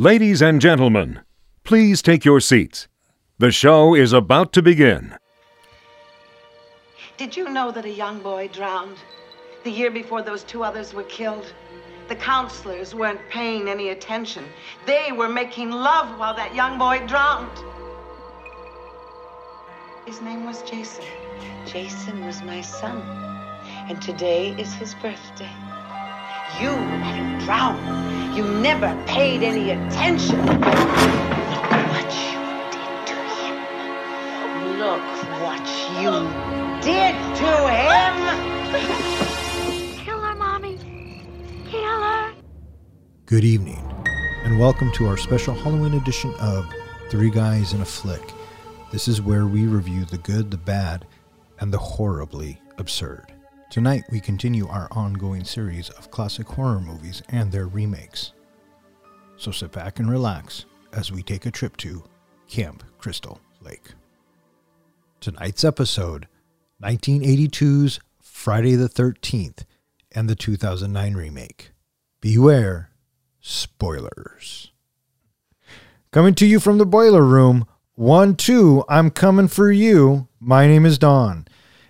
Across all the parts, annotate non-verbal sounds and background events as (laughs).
Ladies and gentlemen, please take your seats. The show is about to begin. Did you know that a young boy drowned the year before those two others were killed? The counselors weren't paying any attention. They were making love while that young boy drowned. His name was Jason. Jason was my son. And today is his birthday. You let him drown. You never paid any attention. Look what you did to him. Look what you did to him. Kill her, Mommy. Kill her. Good evening, and welcome to our special Halloween edition of Three Guys in a Flick. This is where we review the good, the bad, and the horribly absurd. Tonight, we continue our ongoing series of classic horror movies and their remakes. So sit back and relax as we take a trip to Camp Crystal Lake. Tonight's episode 1982's Friday the 13th and the 2009 remake. Beware spoilers. Coming to you from the boiler room, one, two, I'm coming for you. My name is Don.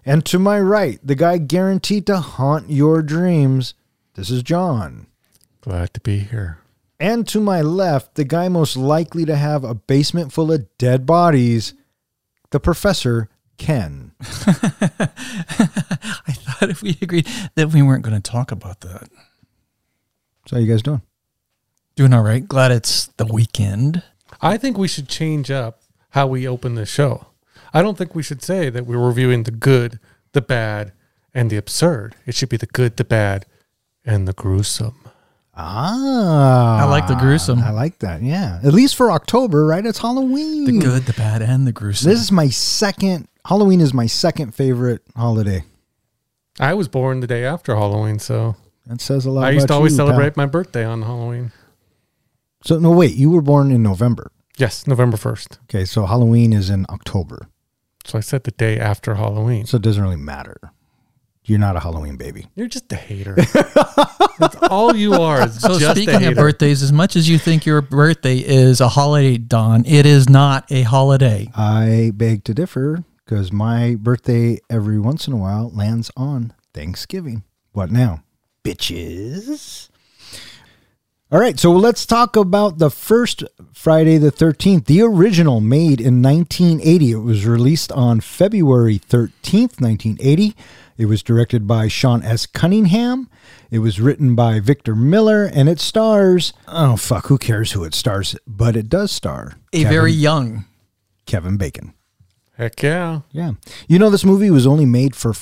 And to my right, the guy guaranteed to haunt your dreams. This is John. Glad to be here. And to my left, the guy most likely to have a basement full of dead bodies, the professor, Ken. (laughs) I thought if we agreed that we weren't going to talk about that. So, how you guys doing? Doing all right. Glad it's the weekend. I think we should change up how we open the show. I don't think we should say that we're reviewing the good, the bad, and the absurd. It should be the good, the bad, and the gruesome. Ah. I like the gruesome. I like that. Yeah. At least for October, right? It's Halloween. The good, the bad, and the gruesome. This is my second, Halloween is my second favorite holiday. I was born the day after Halloween, so That says a lot I used to always you, celebrate pal. my birthday on Halloween. So, no, wait, you were born in November. Yes, November 1st. Okay. So, Halloween is in October. So I said the day after Halloween. So, it doesn't really matter. You're not a Halloween baby. You're just a hater. (laughs) That's all you are. Is so just a speaking hater. of birthdays, as much as you think your birthday is a holiday, Don, it is not a holiday. I beg to differ because my birthday every once in a while lands on Thanksgiving. What now? Bitches. All right, so let's talk about the first Friday the 13th, the original made in 1980. It was released on February 13th, 1980. It was directed by Sean S. Cunningham. It was written by Victor Miller, and it stars, oh, fuck, who cares who it stars, but it does star A Kevin- very young. Kevin Bacon. Heck yeah. Yeah. You know, this movie was only made for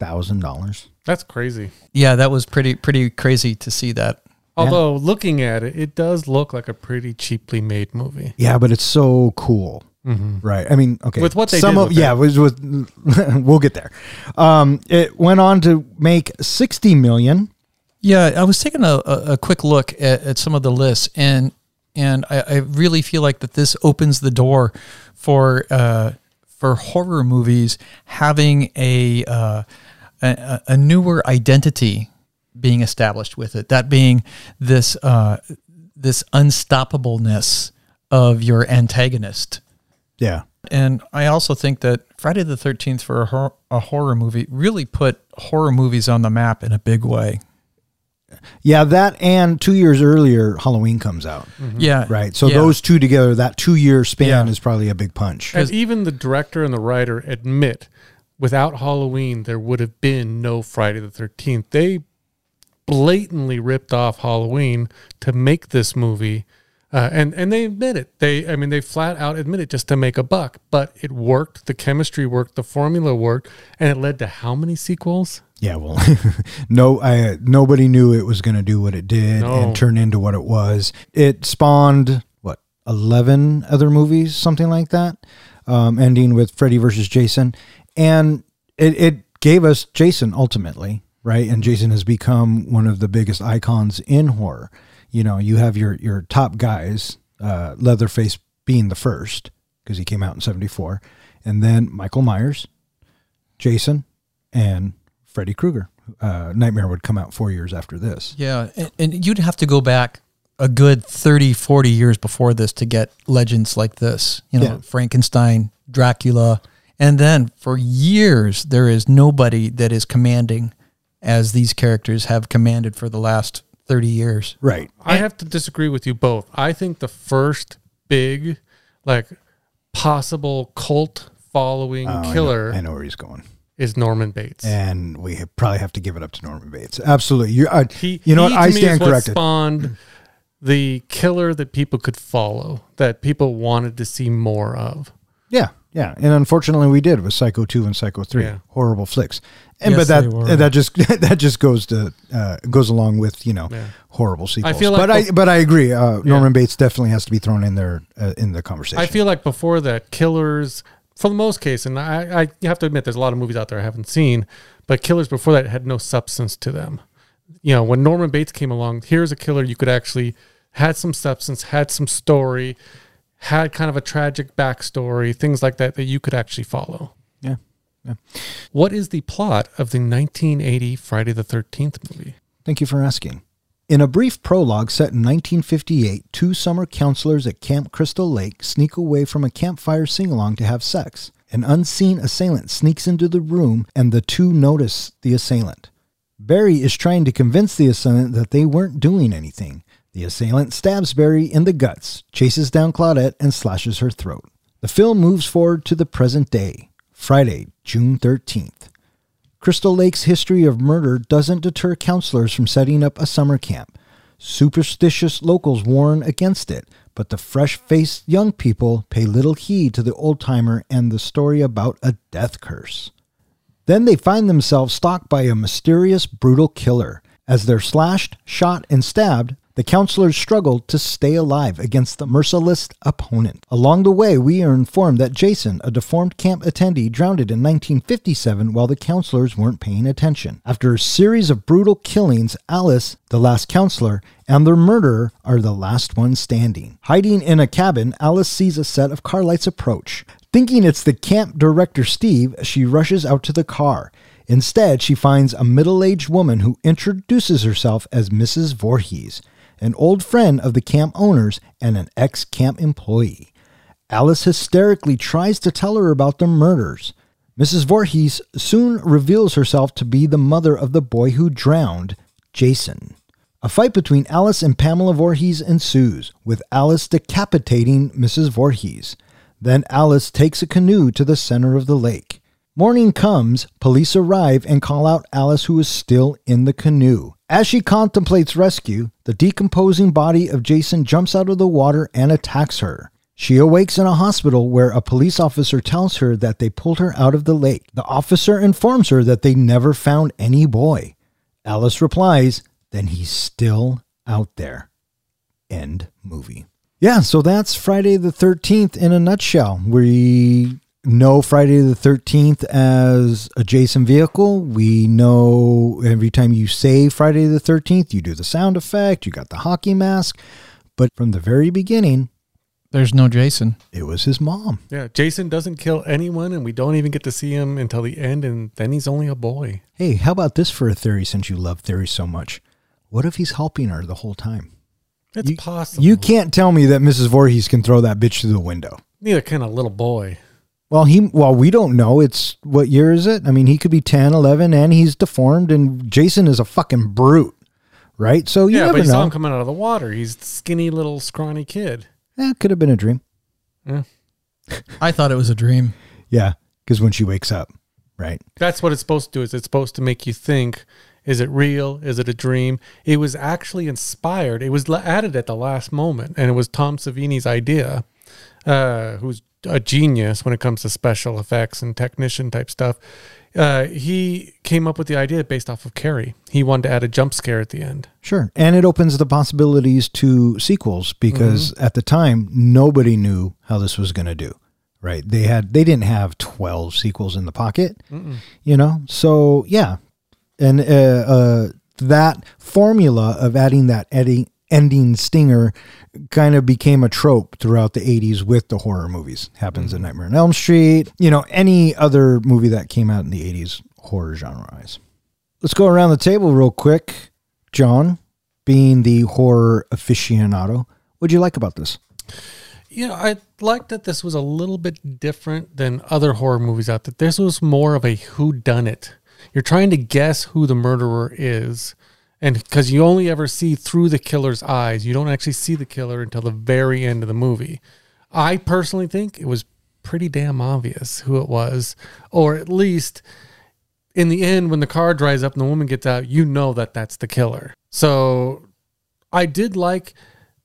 $550,000. That's crazy. Yeah, that was pretty pretty crazy to see that. Although looking at it, it does look like a pretty cheaply made movie. Yeah, but it's so cool. Right. I mean, okay. With what they some did of with yeah, it. was with (laughs) we'll get there. Um, it went on to make 60 million. Yeah, I was taking a, a, a quick look at, at some of the lists, and and I, I really feel like that this opens the door for uh, for horror movies having a, uh, a a newer identity being established with it. That being this uh, this unstoppableness of your antagonist. Yeah. And I also think that Friday the Thirteenth for a, hor- a horror movie really put horror movies on the map in a big way. Yeah, that and 2 years earlier Halloween comes out. Yeah, Right. So yeah. those two together, that 2 year span Yeah. is probably a big punch. And even the director and the writer admit without Halloween, there would have been no Friday the 13th. They blatantly ripped off Halloween to make this movie. Uh, and, and they admit it. They, I mean, they flat out admit it just to make a buck, but it worked. The chemistry worked. The formula worked. And it led to how many sequels? Yeah, well, (laughs) no, I, nobody knew it was going to do what it did No. and turn into what it was. It spawned what eleven other movies, something like that, um, ending with Freddy versus Jason, and it, it gave us Jason ultimately, right? And Jason has become one of the biggest icons in horror. You know, you have your your top guys, uh, Leatherface being the first because he came out in '74, and then Michael Myers, Jason, and Freddy Krueger. Uh, Nightmare would come out four years after this. Yeah, and, and you'd have to go back a good 30, 40 years before this to get legends like this. You know, Yeah. Frankenstein, Dracula. And then for years, there is nobody that is commanding as these characters have commanded for the last 30 years. Right. I have to disagree with you both. I think the first big, like, possible cult following Oh, I know- killer I know, where he's going. is Norman Bates. And we have- probably have to give it up to Norman Bates. Absolutely. You, I, He, you know he, what? I stand what corrected. Spawned the killer that people could follow, that people wanted to see more of. Yeah, yeah, and unfortunately, we did with Psycho two and Psycho three, Yeah. horrible flicks. And Yes, but that that just (laughs) that just goes to uh, goes along with you know Yeah. horrible sequels. I feel like but I but I agree. Uh, Norman Bates definitely has to be thrown in there uh, in the conversation. I feel like before that, killers, for the most case, and I, I you have to admit, there's a lot of movies out there I haven't seen, but killers before that had no substance to them. You know, when Norman Bates came along, here's a killer you could actually had some substance, had some story, had kind of a tragic backstory, things like that that you could actually follow. yeah, yeah. What is the plot of the 1980 Friday the 13th movie? Thank you for asking. In a brief prologue set in 1958, two summer counselors at Camp Crystal Lake sneak away from a campfire sing along to have sex. An unseen assailant sneaks into the room, and the two notice the assailant. Barry is trying to convince the assailant that they weren't doing anything. The assailant stabs Barry in the guts, chases down Claudette, and slashes her throat. The film moves forward to the present day, Friday, June 13th. Crystal Lake's history of murder doesn't deter counselors from setting up a summer camp. Superstitious locals warn against it, but the fresh faced young people pay little heed to the old timer and the story about a death curse. Then they find themselves stalked by a mysterious, brutal killer. As they're slashed, shot, and stabbed, the counselors struggle to stay alive against the merciless opponent. Along the way, we are informed that Jason, a deformed camp attendee, drowned in 1957 while the counselors weren't paying attention. After a series of brutal killings, Alice, the last counselor, and their murderer are the last ones standing. Hiding in a cabin, Alice sees a set of car lights approach. Thinking it's the camp director Steve, she rushes out to the car. Instead, she finds a middle aged woman who introduces herself as Mrs. Voorhees, an old friend of the camp owners and an ex camp employee. Alice hysterically tries to tell her about the murders. Mrs. Voorhees soon reveals herself to be the mother of the boy who drowned, Jason. A fight between Alice and Pamela Voorhees ensues, with Alice decapitating Mrs. Voorhees. Then Alice takes a canoe to the center of the lake. Morning comes, police arrive and call out Alice, who is still in the canoe. As she contemplates rescue, the decomposing body of Jason jumps out of the water and attacks her. She awakes in a hospital where a police officer tells her that they pulled her out of the lake. The officer informs her that they never found any boy. Alice replies, Then he's still out there. End movie. Yeah, so that's Friday the 13th in a nutshell. We know Friday the 13th as a Jason vehicle. We know every time you say Friday the 13th, you do the sound effect, you got the hockey mask. But from the very beginning, There's no Jason. it was his mom. Yeah, Jason doesn't kill anyone, and we don't even get to see him until the end, and then he's only a boy. Hey, how about this for a theory since you love theories so much? What if he's helping her the whole time? It's You- possible. You can't tell me that Mrs. Voorhees can throw that bitch through the window. Neither can a little boy. Well, he well, we don't know. It's what year is it? I mean, he could be 10, 11 and he's deformed and Jason is a fucking brute. Right? So you yeah, never but you saw him coming out of the water. He's a skinny little scrawny kid. Eh, could have been a dream. (laughs) I thought it was a dream. Yeah, cuz when she wakes up, right? That's what it's supposed to do. Is it's supposed to make you think: Is it real? Is it a dream? It was actually inspired. It was added at the last moment, and it was Tom Savini's idea, uh, who's a genius when it comes to special effects and technician type stuff. Uh, he came up with the idea based off of Carrie. He wanted to add a jump scare at the end. Sure. And it opens the possibilities to sequels because Mm-hmm. at the time nobody knew how this was going to do. Right? They had they didn't have 12 sequels in the pocket. You know? So, yeah. And uh, uh that formula of adding that eddy, ending stinger kind of became a trope throughout the 80s with the horror movies. Happens in mm-hmm. Nightmare on Elm Street, you know, any other movie that came out in the 80s horror genre wise. Let's go around the table real quick. John, being the horror aficionado, what'd you like about this? You know, I liked that this was a little bit different than other horror movies out there. This was more of a who done it. You're trying to guess who the murderer is. And because you only ever see through the killer's eyes, you don't actually see the killer until the very end of the movie. I personally think it was pretty damn obvious who it was, or at least in the end, when the car dries up and the woman gets out, you know that that's the killer. So I did like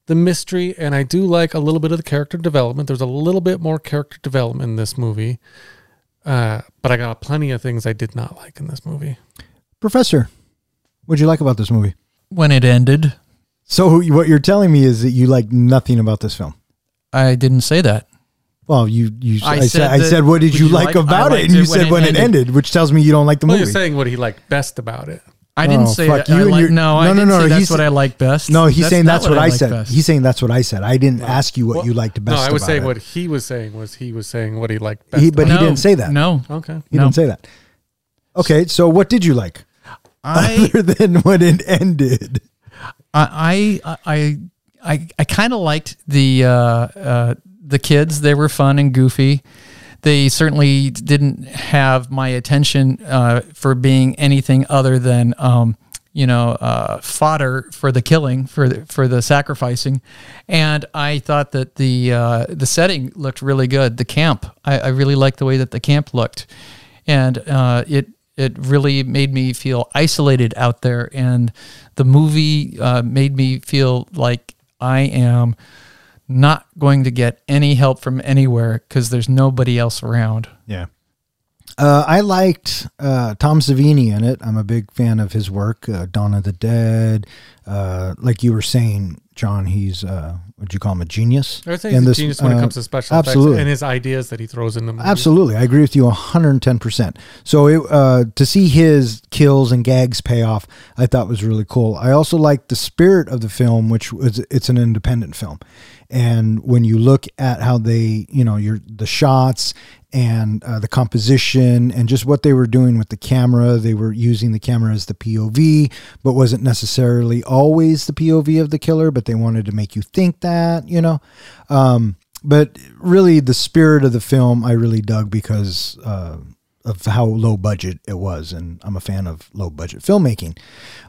the mystery and I do like a little bit of the character development. There's a little bit more character development in this movie. Uh, but I got plenty of things I did not like in this movie. Professor, what'd you like about this movie? When it ended, So what you're telling me is that you like nothing about this film. I didn't say that. Well, you you I I, said, said I that- said what did you you like like- about it, liked and you it when said it when it ended. ended, which tells me you don't like the Well, movie. you're saying what he liked best about it. I oh, didn't Oh, say fuck that. You and like, your- no, no, no, no, that's he's- what I like best. no, he's saying that's what I, like said. best. He's saying that's what I said. I didn't ask you what Well, you liked best. About. No, I was about saying it. what he was saying was he was saying what he liked best. He- but about he didn't say that. No, okay. He no. didn't say that. Okay, so what did you like I (laughs) other than when it ended? I I I I, I kind of liked the uh, uh, the kids. They were fun and goofy. They certainly didn't have my attention uh, for being anything other than um, you know uh, fodder for the killing for the, for the sacrificing. And I thought that the uh, the setting looked really good. The camp. I, I really liked the way that the camp looked, and uh, it it really made me feel isolated out there and the movie uh, made me feel like i am not going to get any help from anywhere because there's nobody else around Yeah. Uh, I liked uh, Tom Savini in it. I'm a big fan of his work. Uh, Dawn of the Dead. Uh, like you were saying, John, he's uh, would you call him a genius? I would say he's a this, genius when it uh, comes to special absolutely. effects and his ideas that he throws in the movie. Absolutely, I agree with you 110%. So it, uh, to see his kills and gags pay off, I thought was really cool. I also liked the spirit of the film, which was it's an independent film, and when you look at how they, you know, your the shots and uh, the composition and just what they were doing with the camera, they were using the camera as the POV, but wasn't necessarily always the POV of the killer, but they wanted to make you think that, you know. Um, but really the spirit of the film I really dug because uh, of how low budget it was, and I'm a fan of low budget filmmaking.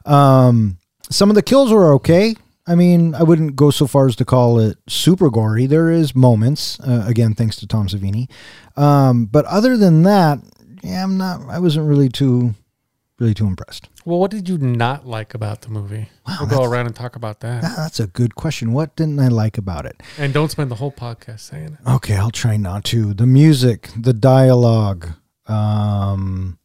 Um, some of the kills were okay. I mean, I wouldn't go so far as to call it super gory. There is moments, uh, again, thanks to Tom Savini. Um, but other than that, yeah, I'm not. I wasn't really too, really too impressed. Well, what did you not like about the movie? we'll go around and talk about that. That's a good question. What didn't I like about it? And don't spend the whole podcast saying it. Okay, I'll try not to. The music, the dialogue, um,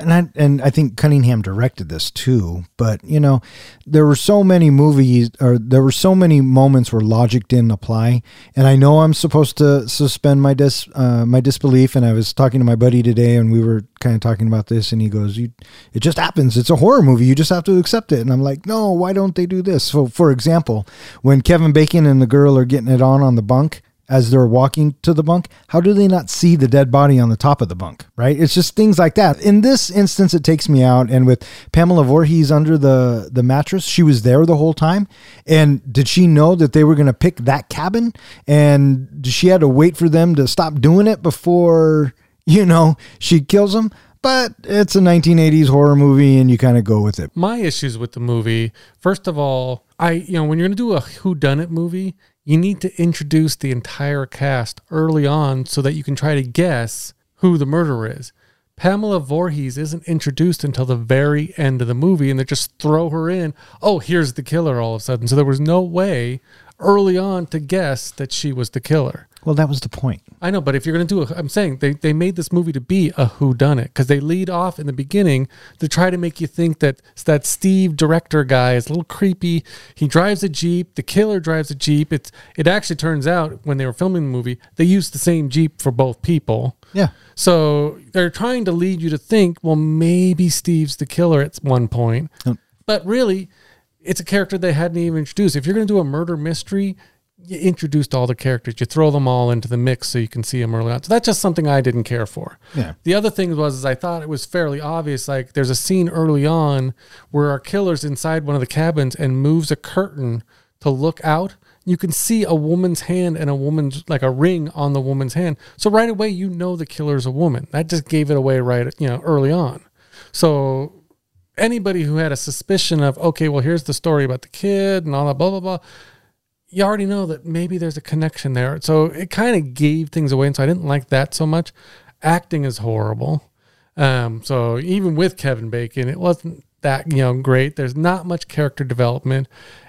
and I and I think Cunningham directed this too. But you know, there were so many movies, or there were so many moments where logic didn't apply. And I know I'm supposed to suspend my dis uh, my disbelief. And I was talking to my buddy today, and we were kind of talking about this, and he goes, "You, it just happens. It's a horror movie. You just have to accept it." And I'm like, "No, why don't they do this?" So, for example, when Kevin Bacon and the girl are getting it on on the bunk as they're walking to the bunk, how do they not see the dead body on the top of the bunk, right? It's just things like that. In this instance, it takes me out. And with Pamela Voorhees under the, the mattress, she was there the whole time. And did she know that they were going to pick that cabin? And she had to wait for them to stop doing it before, you know, she kills them? But it's a 1980s horror movie and you kind of go with it. My issues with the movie, first of all, I you know when you're gonna do a who done it movie, you need to introduce the entire cast early on so that you can try to guess who the murderer is. Pamela Voorhees isn't introduced until the very end of the movie, and they just throw her in. Oh, here's the killer all of a sudden. So there was no way early on to guess that she was the killer. Well, that was the point. I know, but if you're going to do a, I'm saying they, they made this movie to be a who done it because they lead off in the beginning to try to make you think that that Steve director guy is a little creepy. He drives a Jeep. The killer drives a Jeep. It's, it actually turns out when they were filming the movie, they used the same Jeep for both people. Yeah. So they're trying to lead you to think, well, maybe Steve's the killer at one point. But really, it's a character they hadn't even introduced. If you're going to do a murder mystery, you introduced all the characters, you throw them all into the mix so you can see them early on. So that's just something I didn't care for. Yeah. The other thing was is I thought it was fairly obvious. Like there's a scene early on where our killer's inside one of the cabins and moves a curtain to look out. You can see a woman's hand and a woman's like a ring on the woman's hand. So right away you know the killer's a woman. That just gave it away right you know early on. So anybody who had a suspicion of okay, well here's the story about the kid and all that blah blah blah you already know that maybe there's a connection there. So it kind of gave things away. And so I didn't like that so much. Acting is horrible. Um, so even with Kevin Bacon, it wasn't that, you know, great. There's not much character development.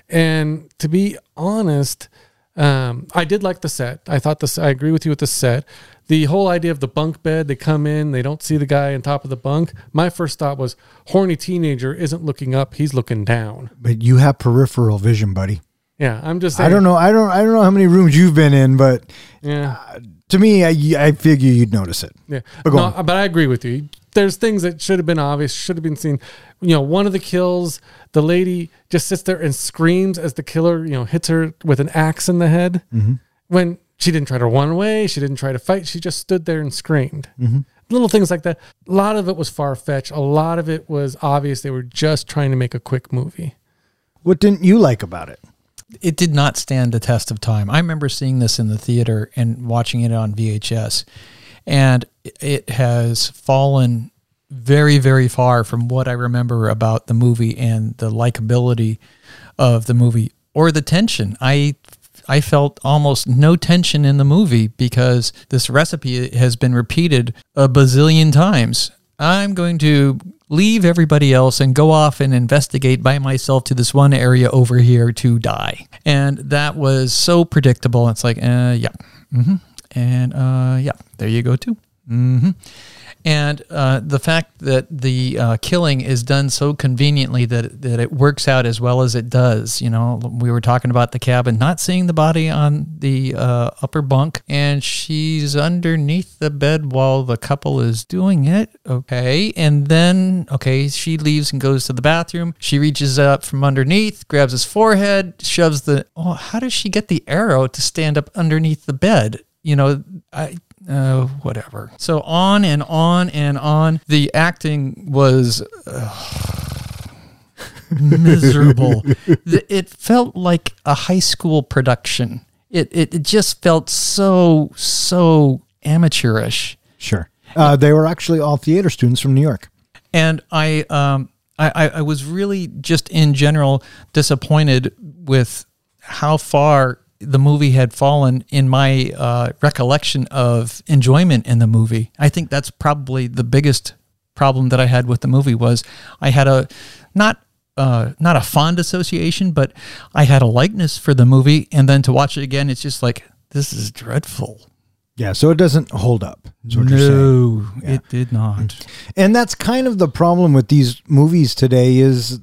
And to be honest, um, I did like the set. I thought this, I agree with you with the set. The whole idea of the bunk bed, they come in, they don't see the guy on top of the bunk. My first thought was horny teenager isn't looking up, he's looking down. But you have peripheral vision, buddy. Yeah, I'm just saying. I don't know. I don't. I don't know how many rooms you've been in, but Yeah. to me, I, I figure you'd notice it. Yeah, But no, but I agree with you. There's things that should have been obvious, should have been seen. You know, one of the kills, the lady just sits there and screams as the killer, you know, hits her with an axe in the head. Mm-hmm. When she didn't try to run away, she didn't try to fight. She just stood there and screamed. Mm-hmm. Little things like that. A lot of it was far fetched. A lot of it was obvious. They were just trying to make a quick movie. What didn't you like about it? It did not stand the test of time. I remember seeing this in the theater and watching it on VHS, and it has fallen very, very far from what I remember about the movie and the likability of the movie or the tension. I I felt almost no tension in the movie because this recipe has been repeated a bazillion times. I'm going to leave everybody else and go off and investigate by myself to this one area over here to die. And that was so predictable. It's like, uh, yeah. hmm And uh, yeah, there you go, too. hmm And uh, the fact that the uh, killing is done so conveniently that that it works out as well as it does. You know, we were talking about the cabin, not seeing the body on the uh, upper bunk, and she's underneath the bed while the couple is doing it. Okay, and then okay, she leaves and goes to the bathroom. She reaches up from underneath, grabs his forehead, shoves the. Oh, how does she get the arrow to stand up underneath the bed? You know, I uh, whatever. So on and on and on. The acting was ugh, (laughs) miserable. It felt like a high school production. It, it it just felt so so amateurish. Sure. Uh, they were actually all theater students from New York. and I um I I was really just in general disappointed with how far the movie had fallen in my uh, recollection of enjoyment in the movie. I think that's probably the biggest problem that I had with the movie was I had a not uh, not a fond association, but I had a likeness for the movie, and then to watch it again, it's just like this is dreadful. Yeah, so it doesn't hold up. Is what you're saying. No, it did not. And that's kind of the problem with these movies today is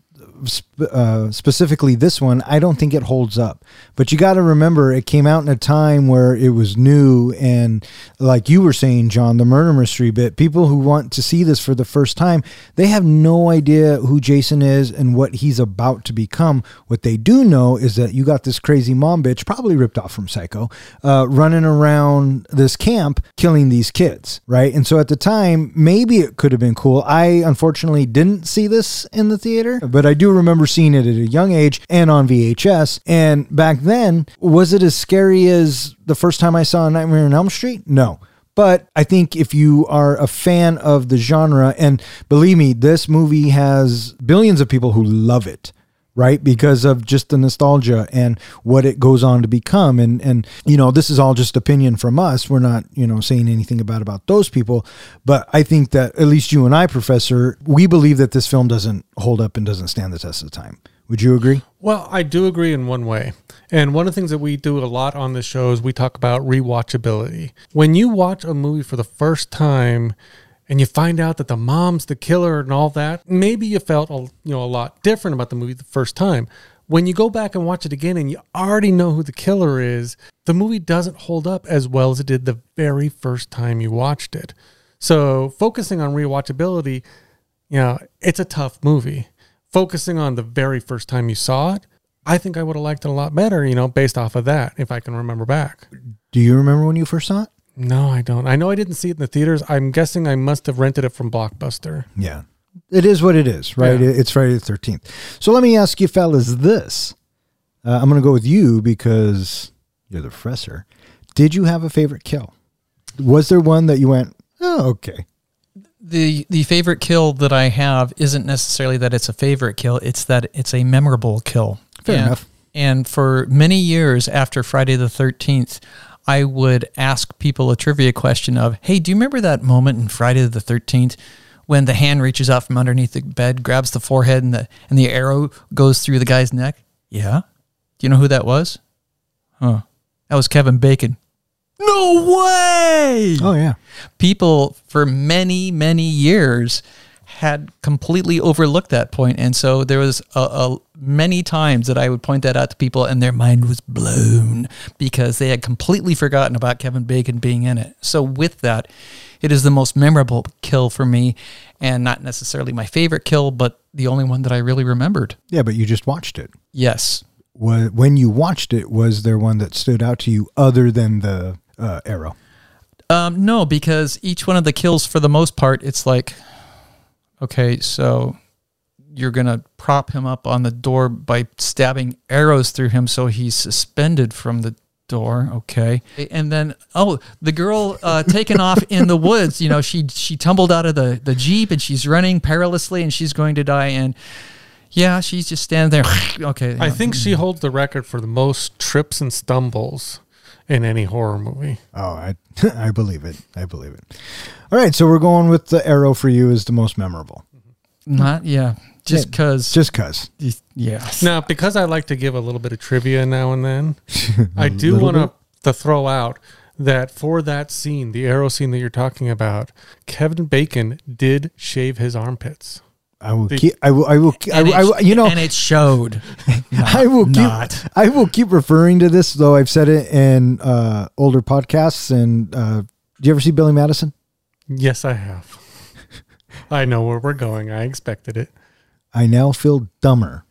uh, specifically this one. I don't think it holds up. But you got to remember, it came out in a time where it was new, and like you were saying, John, the murder mystery bit. People who want to see this for the first time, they have no idea who Jason is and what he's about to become. What they do know is that you got this crazy mom bitch, probably ripped off from Psycho, uh, running around this camp killing these kids, right? And so at the time, maybe it could have been cool. I unfortunately didn't see this in the theater, but I do remember seeing it at a young age and on VHS. And back then, was it as scary as the first time I saw a Nightmare on Elm Street? No. But I think if you are a fan of the genre, and believe me, this movie has billions of people who love it right? Because of just the nostalgia and what it goes on to become. And and you know this is all just opinion from us. We're not you know saying anything about about those people. But i think that at least you and i professor we believe that this film doesn't hold up and doesn't stand the test of time. Would you agree? Well, I do agree in one way. And one of the things that we do a lot on this show is we talk about rewatchability. When you watch a movie for the first time and you find out that the mom's the killer and all that, maybe you felt a, you know a lot different about the movie the first time. When you go back and watch it again and you already know who the killer is, the movie doesn't hold up as well as it did the very first time you watched it. So, focusing on rewatchability, you know, it's a tough movie. Focusing on the very first time you saw it, I think I would have liked it a lot better, you know, based off of that, if I can remember back. Do you remember when you first saw it? No, I don't. I know I didn't see it in the theaters. I'm guessing I must have rented it from Blockbuster. Yeah. It is what it is, right? Yeah. It's Friday the 13th. So let me ask you, fellas, this. Uh, I'm going to go with you because you're the professor. Did you have a favorite kill? Was there one that you went, oh, okay? the the favorite kill that I have isn't necessarily that it's a favorite kill; it's that it's a memorable kill. Fair And- enough. And for many years after Friday the Thirteenth, I would ask people a trivia question of, "Hey, do you remember that moment in Friday the Thirteenth when the hand reaches out from underneath the bed, grabs the forehead, and the and the arrow goes through the guy's neck?" Yeah. Do you know who that was? Huh. That was Kevin Bacon. No way Oh, yeah. people for many many years had completely overlooked that point and so there was a, a many times that i would point that out to people and their mind was blown because they had completely forgotten about kevin bacon being in it so with that it is the most memorable kill for me and not necessarily my favorite kill but the only one that i really remembered Yeah, but you just watched it. yes Wa- When you watched it, was there one that stood out to you other than the uh, arrow? Um, no, because each one of the kills, for the most part, it's like, okay, so you're gonna prop him up on the door by stabbing arrows through him, so he's suspended from the door. Okay, and then oh, the girl uh, taken off in the woods. You know, she she tumbled out of the the jeep and she's running perilously and she's going to die. And yeah, she's just standing there. (laughs) okay, I think she holds the record for the most trips and stumbles in any horror movie. Oh, I, (laughs) I believe it. I believe it. All right, so we're going with the arrow for you is the most memorable. not yeah, just because Just cause. yeah. Now, because I like to give a little bit of trivia now and then, (laughs) I do want to to throw out that for that scene, the arrow scene that you're talking about, Kevin Bacon did shave his armpits. I will keep. I will. I will. I, And will- I will- you know. and it showed. (laughs) I will keep. not. I will keep referring to this, though. I've said it in uh, older podcasts. And uh, do you ever see Billy Madison? Yes, I have. I know where we're going. I expected it. I now feel dumber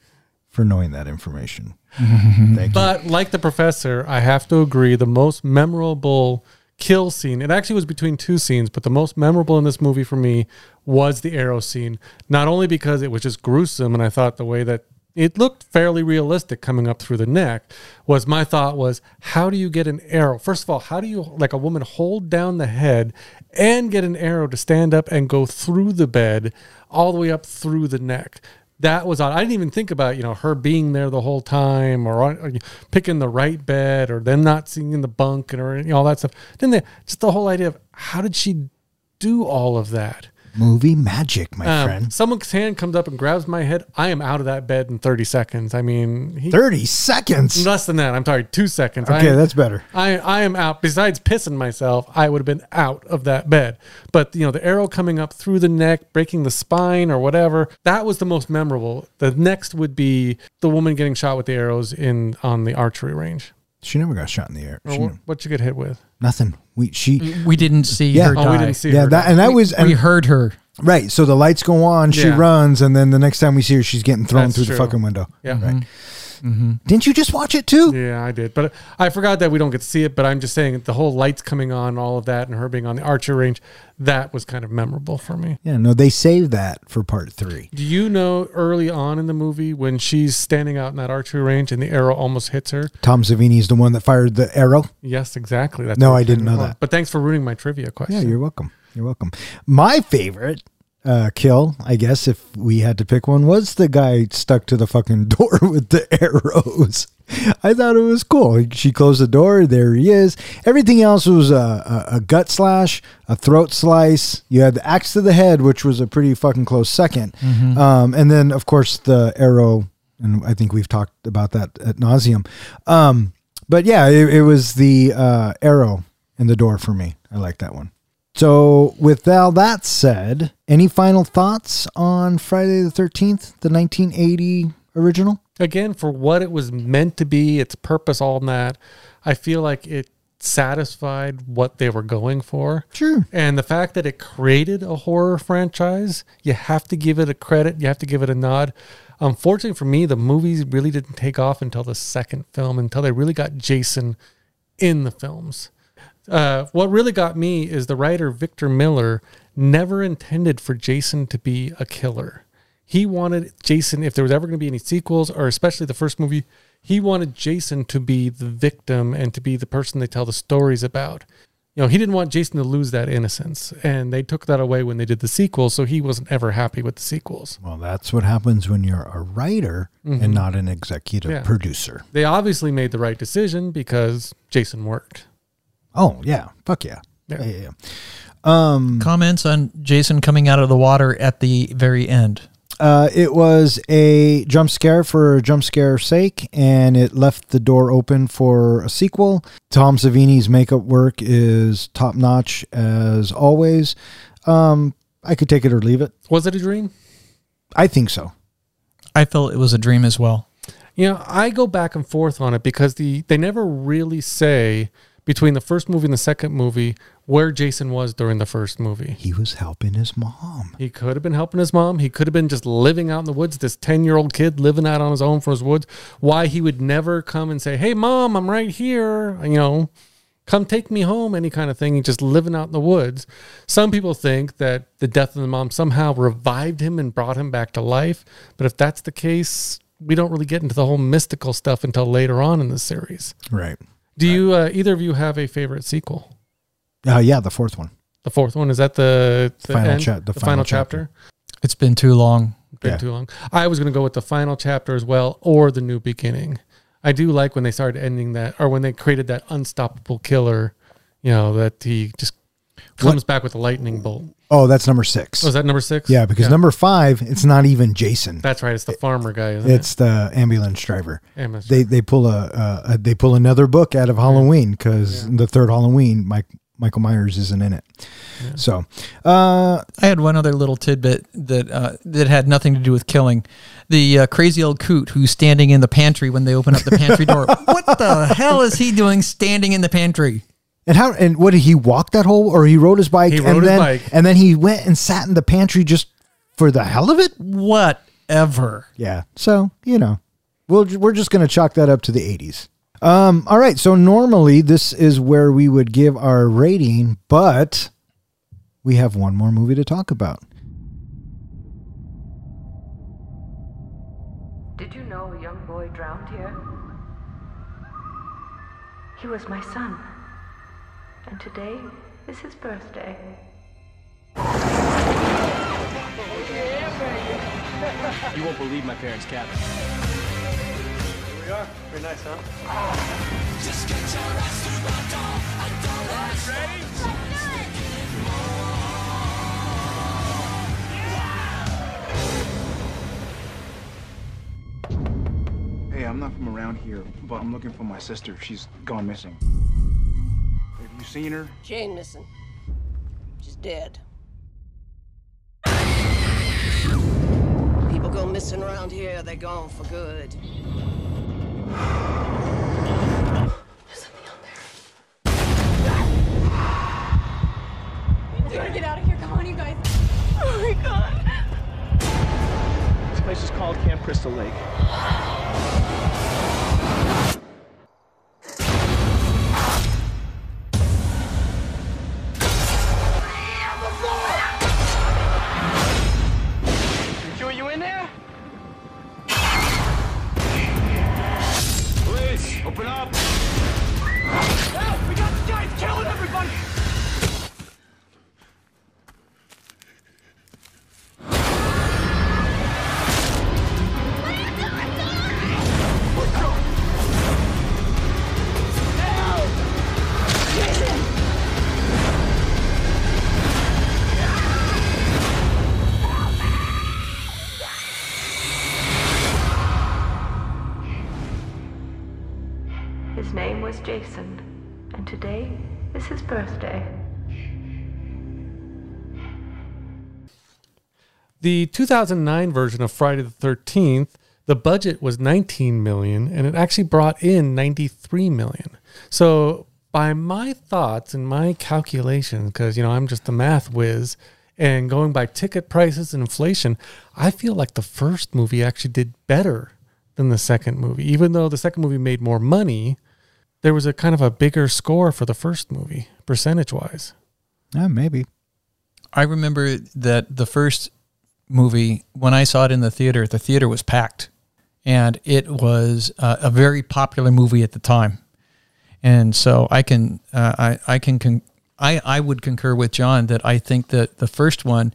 for knowing that information. (laughs) Thank you. But like the professor, I have to agree the most memorable kill scene, it actually was between two scenes, but the most memorable in this movie for me was the arrow scene. Not only because it was just gruesome and I thought the way that it looked fairly realistic coming up through the neck was my thought was how do you get an arrow first of all how do you like a woman hold down the head and get an arrow to stand up and go through the bed all the way up through the neck that was odd. I didn't even think about you know her being there the whole time, or, uh, or picking the right bed, or them not seeing in the bunk, and or you know, all that stuff. Then just the whole idea of how did she do all of that? Movie magic, my Um, friend. someone's hand comes up and grabs my head. I am out of that bed in thirty seconds. I mean, he, Thirty seconds. less than that. I'm sorry, two seconds. Okay, that's better. I I am out. Besides pissing myself, I would have been out of that bed. But you know, the arrow coming up through the neck, breaking the spine or whatever, that was the most memorable. The next would be the woman getting shot with the arrows in on the archery range. She never got shot in the air. Or She- what, what you get hit with? nothing. We she We didn't see Yeah. her Oh, die. we didn't see yeah her. that die. and that We- was and, we heard her. right. So the lights go on. She Yeah. runs, and then the next time we see her, she's getting thrown That's through the fucking window. Yeah. Right. Mm-hmm. Mm-hmm. Didn't you just watch it too? Yeah, I did. But I forgot that we don't get to see it. But I'm just saying the whole lights coming on, all of that, and her being on the archery range, that was kind of memorable for me. Yeah. No, they saved that for part three. Do you know early on in the movie when she's standing out in that archery range and the arrow almost hits her? Tom Savini is the one that fired the arrow. Yes, exactly. That's No, I didn't know that. But thanks for ruining my trivia question. Yeah, you're welcome. You're welcome. My favorite uh, kill, I guess, if we had to pick one, was the guy stuck to the fucking (laughs) door with the arrows. I thought it was cool. She closed the door. There he is. Everything else was a, a, a gut slash, a throat slice. You had the axe to the head, which was a pretty fucking close 2nd Um, and then, of course, the arrow. And I think we've talked about that at nauseum. Um, but yeah, it, it was the uh, arrow in the door for me. I like that one. So, with all that said, any final thoughts on Friday the 13th, the 1980 original? Again, for what it was meant to be, its purpose, all that, I feel like it satisfied what they were going for. Sure. And the fact that it created a horror franchise, you have to give it a credit. You have to give it a nod. Unfortunately for me, the movies really didn't take off until the second film, until they really got Jason in the films. Uh, what really got me is the writer Victor Miller never intended for Jason to be a killer. He wanted Jason, if there was ever going to be any sequels, or especially the first movie, he wanted Jason to be the victim and to be the person they tell the stories about. You know, he didn't want Jason to lose that innocence, and they took that away when they did the sequels. So he wasn't ever happy with the sequels. Well, that's what happens when you're a writer and not an executive Yeah. producer. They obviously made the right decision because Jason worked. Oh yeah, fuck yeah. Yeah. Yeah, yeah, yeah. Um, Comments on Jason coming out of the water at the very end. uh, it was a jump scare for jump scare's sake, and it left the door open for a sequel. Tom Savini's makeup work is top notch as always. Um, I could take it or leave it. Was it a dream? I think so. I felt it was a dream as well. You know, I go back and forth on it because the they never really say between the first movie and the second movie where Jason was during the first movie. He was helping his mom. He could have been helping his mom. He could have been just living out in the woods, this 10 year old kid living out on his own for his woods. Why he would never come and say, Hey, mom, I'm right here. You know, come take me home, any kind of thing. He's just living out in the woods. Some people think that the death of the mom somehow revived him and brought him back to life. But if that's the case, we don't really get into the whole mystical stuff until later on in the series. Right. Do you, uh, either of you have a favorite sequel? Uh, yeah, the fourth one. The fourth one is that the, the Final end? chap- the the final final chapter. chapter? It's been too long. been Yeah. too long. I was going to go with the final chapter as well, or the new beginning. I do like when they started ending that, or when they created that unstoppable killer. You know that he just comes back with a lightning bolt. Oh, that's number six. Was that number six? yeah, because number five, it's not even Jason. that's right. It's the farmer guy. Isn't It's the ambulance driver. it? Amos. They they pull a, a, a they pull another book out of Halloween because the third Halloween, Mike Michael Myers isn't in it. So, uh, I had one other little tidbit that uh, that had nothing to do with killing. The uh, crazy old coot who's standing in the pantry when they open up the pantry door. (laughs) what the hell is he doing standing in the pantry? And how and what did he walk that whole, or he rode his bike He and rode his then bike. and then he went and sat in the pantry just for the hell of it? Whatever. Yeah. So, you know, we'll, we're just going to chalk that up to the 80s. Um, all right. So, normally this is where we would give our rating, but we have one more movie to talk about. Did you know a young boy drowned here? He was my son. And today is his birthday. You won't believe my parents' cabin. Here we are. Very nice, huh? Hey, I'm not from around here, but I'm looking for my sister. She's gone missing. Have seen her? She ain't missing. She's dead. People go missing around here, they're gone for good. We gotta get out of here. Come on, you guys. Oh my god. This place is called Camp Crystal Lake. Was Jason. And today is his birthday. The 2009 version of Friday the 13th, the budget was 19 million and it actually brought in 93 million. So by my thoughts and my calculations, because you know I'm just a math whiz, and going by ticket prices and inflation, I feel like the first movie actually did better than the second movie. Even though the second movie made more money, there was a kind of a bigger score for the first movie, percentage wise. Yeah, maybe. I remember that the first movie, when I saw it in the theater, the theater was packed. And it was uh, a very popular movie at the time. And so I can, uh, I, I can, con- I, I would concur with John that I think that the first one,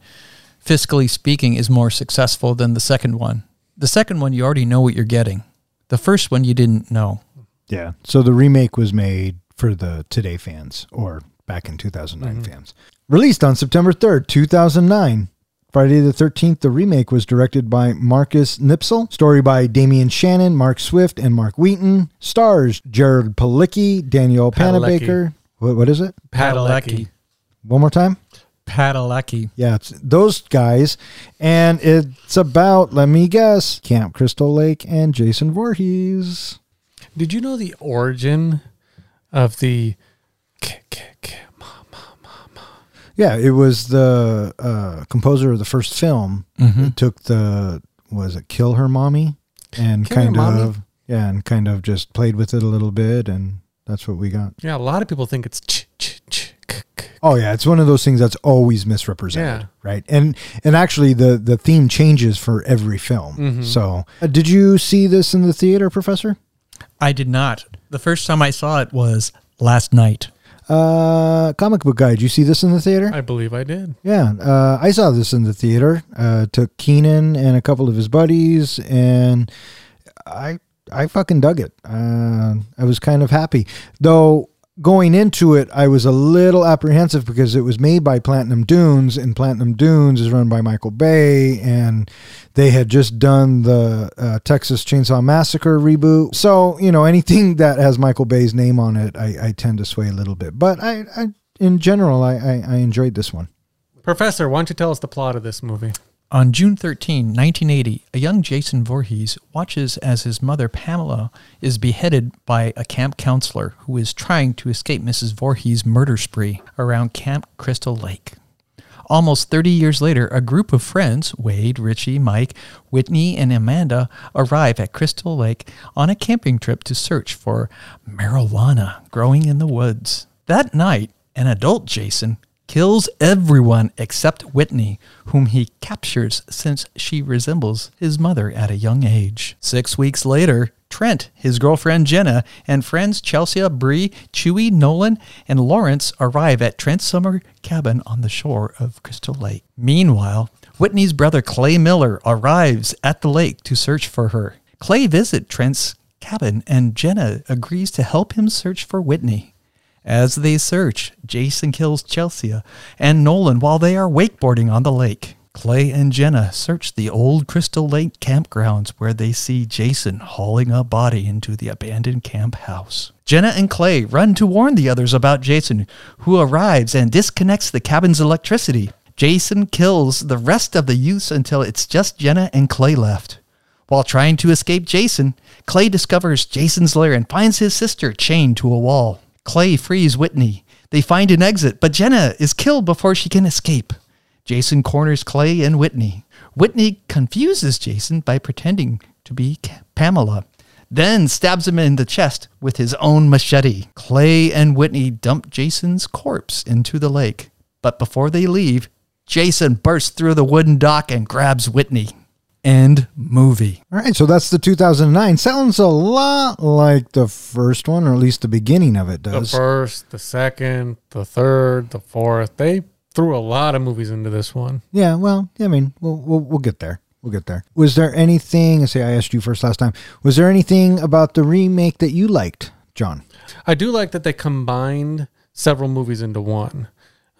fiscally speaking, is more successful than the second one. The second one, you already know what you're getting. The first one, you didn't know. Yeah. So the remake was made for the Today fans or back in 2009 mm-hmm. fans. Released on September 3rd, 2009. Friday the 13th, the remake was directed by Marcus Nispel. Story by Damian Shannon, Mark Swift, and Mark Wheaton. Stars Jared Palicki, Daniel Padalecki. Panabaker. What, what is it? Padalecki. One more time? Padalecki. Yeah, it's those guys. And it's about, let me guess, Camp Crystal Lake and Jason Voorhees. Did you know the origin of the Yeah, it was the uh, composer of the first film. Mhm. It took the was it Kill Her Mommy and Kill kind of yeah, and kind of just played with it a little bit, and that's what we got. Yeah, a lot of people think it's ch ch ch. k, k. Oh yeah, it's one of those things that's always misrepresented, Yeah. right? And and actually the the theme changes for every film. Mhm. So, uh, did you see this in the theater, Professor? I did not. The first time I saw it was last night. Uh, comic book guy, did you see this in the theater? I believe I did. Yeah, uh, I saw this in the theater. Uh, took Keenan and a couple of his buddies, and I I fucking dug it. Uh, I was kind of happy, though. Going into it, I was a little apprehensive because it was made by Platinum Dunes, and Platinum Dunes is run by Michael Bay, and they had just done the uh, Texas Chainsaw Massacre reboot. So you know, anything (laughs) that has Michael Bay's name on it, I, I tend to sway a little bit. But I, I in general, I, I, I enjoyed this one. Professor, why don't you tell us the plot of this movie? On June 13, 1980, a young Jason Voorhees watches as his mother Pamela is beheaded by a camp counselor who is trying to escape Mrs. Voorhees' murder spree around Camp Crystal Lake. Almost 30 years later, a group of friends, Wade, Richie, Mike, Whitney, and Amanda, arrive at Crystal Lake on a camping trip to search for marijuana growing in the woods. That night, an adult Jason kills everyone except Whitney, whom he captures since she resembles his mother at a young age. Six weeks later, Trent, his girlfriend Jenna, and friends Chelsea, Bree, Chewy, Nolan, and Lawrence arrive at Trent's summer cabin on the shore of Crystal Lake. Meanwhile, Whitney's brother Clay Miller arrives at the lake to search for her. Clay visits Trent's cabin and Jenna agrees to help him search for Whitney. As they search, Jason kills Chelsea and Nolan while they are wakeboarding on the lake. Clay and Jenna search the old Crystal Lake campgrounds where they see Jason hauling a body into the abandoned camp house. Jenna and Clay run to warn the others about Jason, who arrives and disconnects the cabin's electricity. Jason kills the rest of the youths until it's just Jenna and Clay left. While trying to escape Jason, Clay discovers Jason's lair and finds his sister chained to a wall. Clay frees Whitney. They find an exit, but Jenna is killed before she can escape. Jason corners Clay and Whitney. Whitney confuses Jason by pretending to be Pamela, then stabs him in the chest with his own machete. Clay and Whitney dump Jason's corpse into the lake, but before they leave, Jason bursts through the wooden dock and grabs Whitney. End movie. All right, so that's the 2009. Sounds a lot like the first one, or at least the beginning of it does. The first, the second, the third, the fourth. They threw a lot of movies into this one. Yeah, well, I mean, we'll, we'll we'll get there. We'll get there. Was there anything? I say I asked you first last time. Was there anything about the remake that you liked, John? I do like that they combined several movies into one.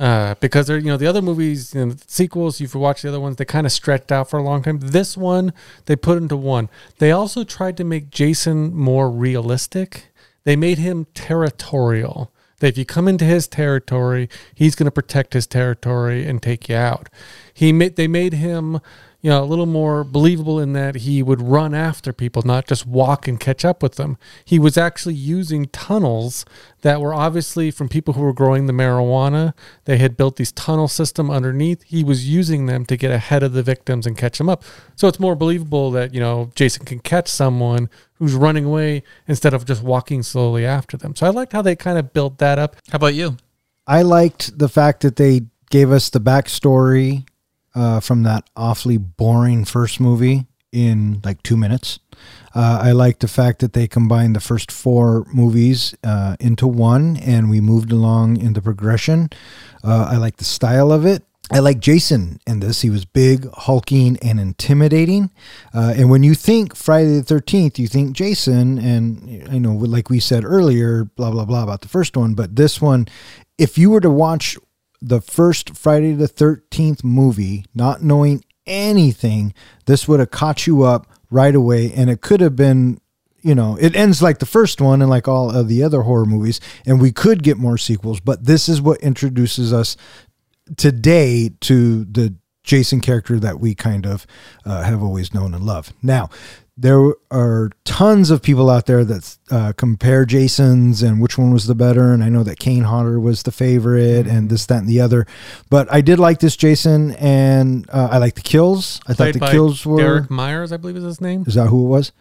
Uh, because they're you know the other movies you know, sequels if you watch the other ones they kind of stretched out for a long time. This one they put into one. They also tried to make jason more realistic. They made him territorial. That if you come into his territory he's going to protect his territory and take you out. He made they made him you know, a little more believable in that he would run after people, not just walk and catch up with them. He was actually using tunnels that were obviously from people who were growing the marijuana. They had built these tunnel system underneath. He was using them to get ahead of the victims and catch them up. So it's more believable that, you know, Jason can catch someone who's running away instead of just walking slowly after them. So I liked how they kind of built that up. How about you? I liked the fact that they gave us the backstory uh, from that awfully boring first movie in like two minutes. Uh, I like the fact that they combined the first four movies uh, into one and we moved along in the progression. Uh, I like the style of it. I like Jason in this. He was big, hulking, and intimidating. Uh, and when you think Friday the 13th, you think Jason. And I know, like we said earlier, blah, blah, blah about the first one. But this one, if you were to watch the first Friday the 13th movie, not knowing anything, this would have caught you up right away. And it could have been, you know, it ends like the first one and like all of the other horror movies. And we could get more sequels, but this is what introduces us today to the Jason character that we kind of uh, have always known and love. Now, there are tons of people out there that uh, compare Jasons and which one was the better. And I know that Kane Hodder was the favorite and this, that, and the other. But I did like this Jason and uh, I like the kills. I Played thought the kills were. Derek Myers, I believe is his name. Is that who it was?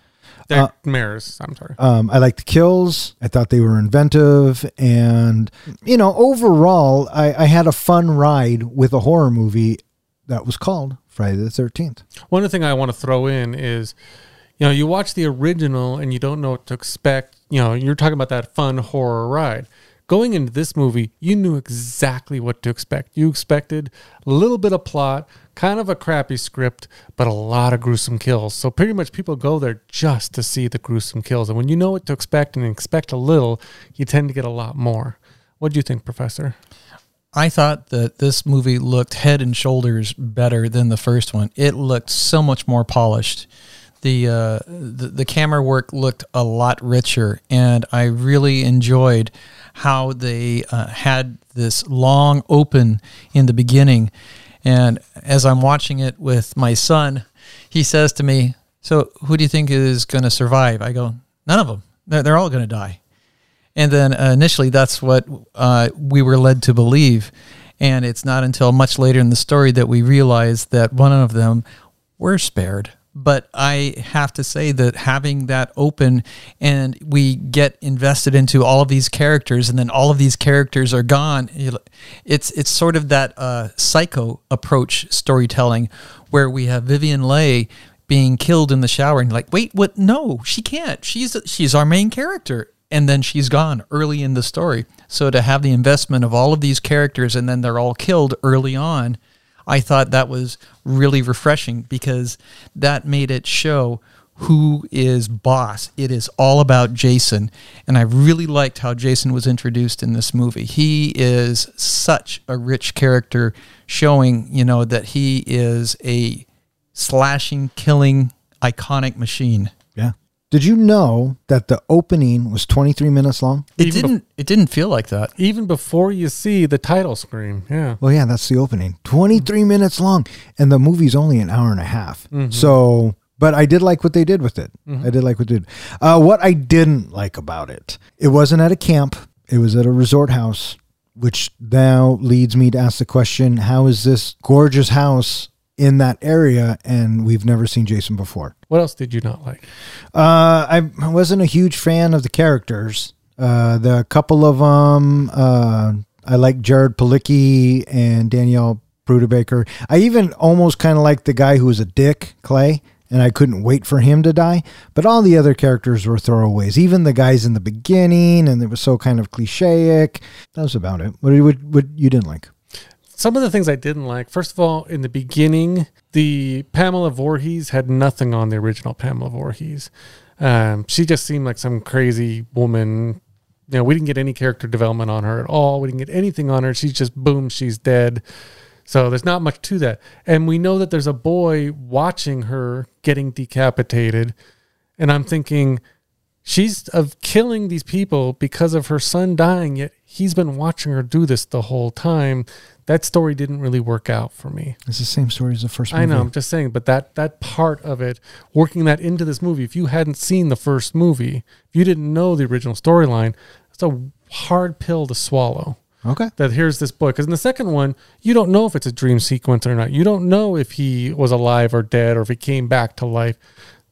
Derek Myers. I'm sorry. Um, I like the kills. I thought they were inventive, and you know, overall, I, I had a fun ride with a horror movie that was called Friday the Thirteenth. One thing I want to throw in is, you know, you watch the original and you don't know what to expect. You know, you're talking about that fun horror ride. Going into this movie, you knew exactly what to expect. You expected a little bit of plot, kind of a crappy script, but a lot of gruesome kills. So pretty much people go there just to see the gruesome kills. And when you know what to expect and expect a little, you tend to get a lot more. What do you think, Professor? I thought that this movie looked head and shoulders better than the first one. It looked so much more polished. The, uh, the the camera work looked a lot richer, and I really enjoyed how they uh, had this long open in the beginning. And as I'm watching it with my son, he says to me, "So who do you think is going to survive?" I go, "None of them. They're, they're all going to die." And then uh, initially, that's what uh, we were led to believe. And it's not until much later in the story that we realize that one of them were spared. But I have to say that having that open and we get invested into all of these characters, and then all of these characters are gone. It's it's sort of that uh, psycho approach storytelling, where we have Vivian Leigh being killed in the shower, and like, wait, what? No, she can't. She's she's our main character and then she's gone early in the story. So to have the investment of all of these characters and then they're all killed early on, I thought that was really refreshing because that made it show who is boss. It is all about Jason. And I really liked how Jason was introduced in this movie. He is such a rich character, showing, you know, that he is a slashing, killing, iconic machine. Yeah. Did you know that the opening was 23 minutes long? It Even didn't it didn't feel like that. Even before you see the title screen, yeah. Well, yeah, that's the opening. 23 minutes long. And the movie's only an hour and a half. So, but I did like what they did with it. I did like what they did. Uh, what I didn't like about it, it wasn't at a camp, it was at a resort house, which now leads me to ask the question how is this gorgeous house in that area and we've never seen Jason before? What else did you not like? Uh, I wasn't a huge fan of the characters. Uh, the couple of them, uh, I like Jared Palicki and Danielle Brudebaker. I even almost kind of like the guy who was a dick, Clay, and I couldn't wait for him to die. But all the other characters were throwaways. Even the guys in the beginning, and it was so kind of clichéic. That was about it. What, what, what you didn't like? Some of the things I didn't like. First of all, in the beginning, the Pamela Voorhees had nothing on the original Pamela Voorhees. Um, she just seemed like some crazy woman. You know, we didn't get any character development on her at all. We didn't get anything on her. She's just boom, she's dead. So there's not much to that. And we know that there's a boy watching her getting decapitated. And I'm thinking, She's of killing these people because of her son dying, yet he's been watching her do this the whole time. That story didn't really work out for me. It's the same story as the first movie. I know, I'm just saying, but that that part of it, working that into this movie, if you hadn't seen the first movie, if you didn't know the original storyline, it's a hard pill to swallow. Okay. That here's this boy. Because in the second one, you don't know if it's a dream sequence or not. You don't know if he was alive or dead or if he came back to life.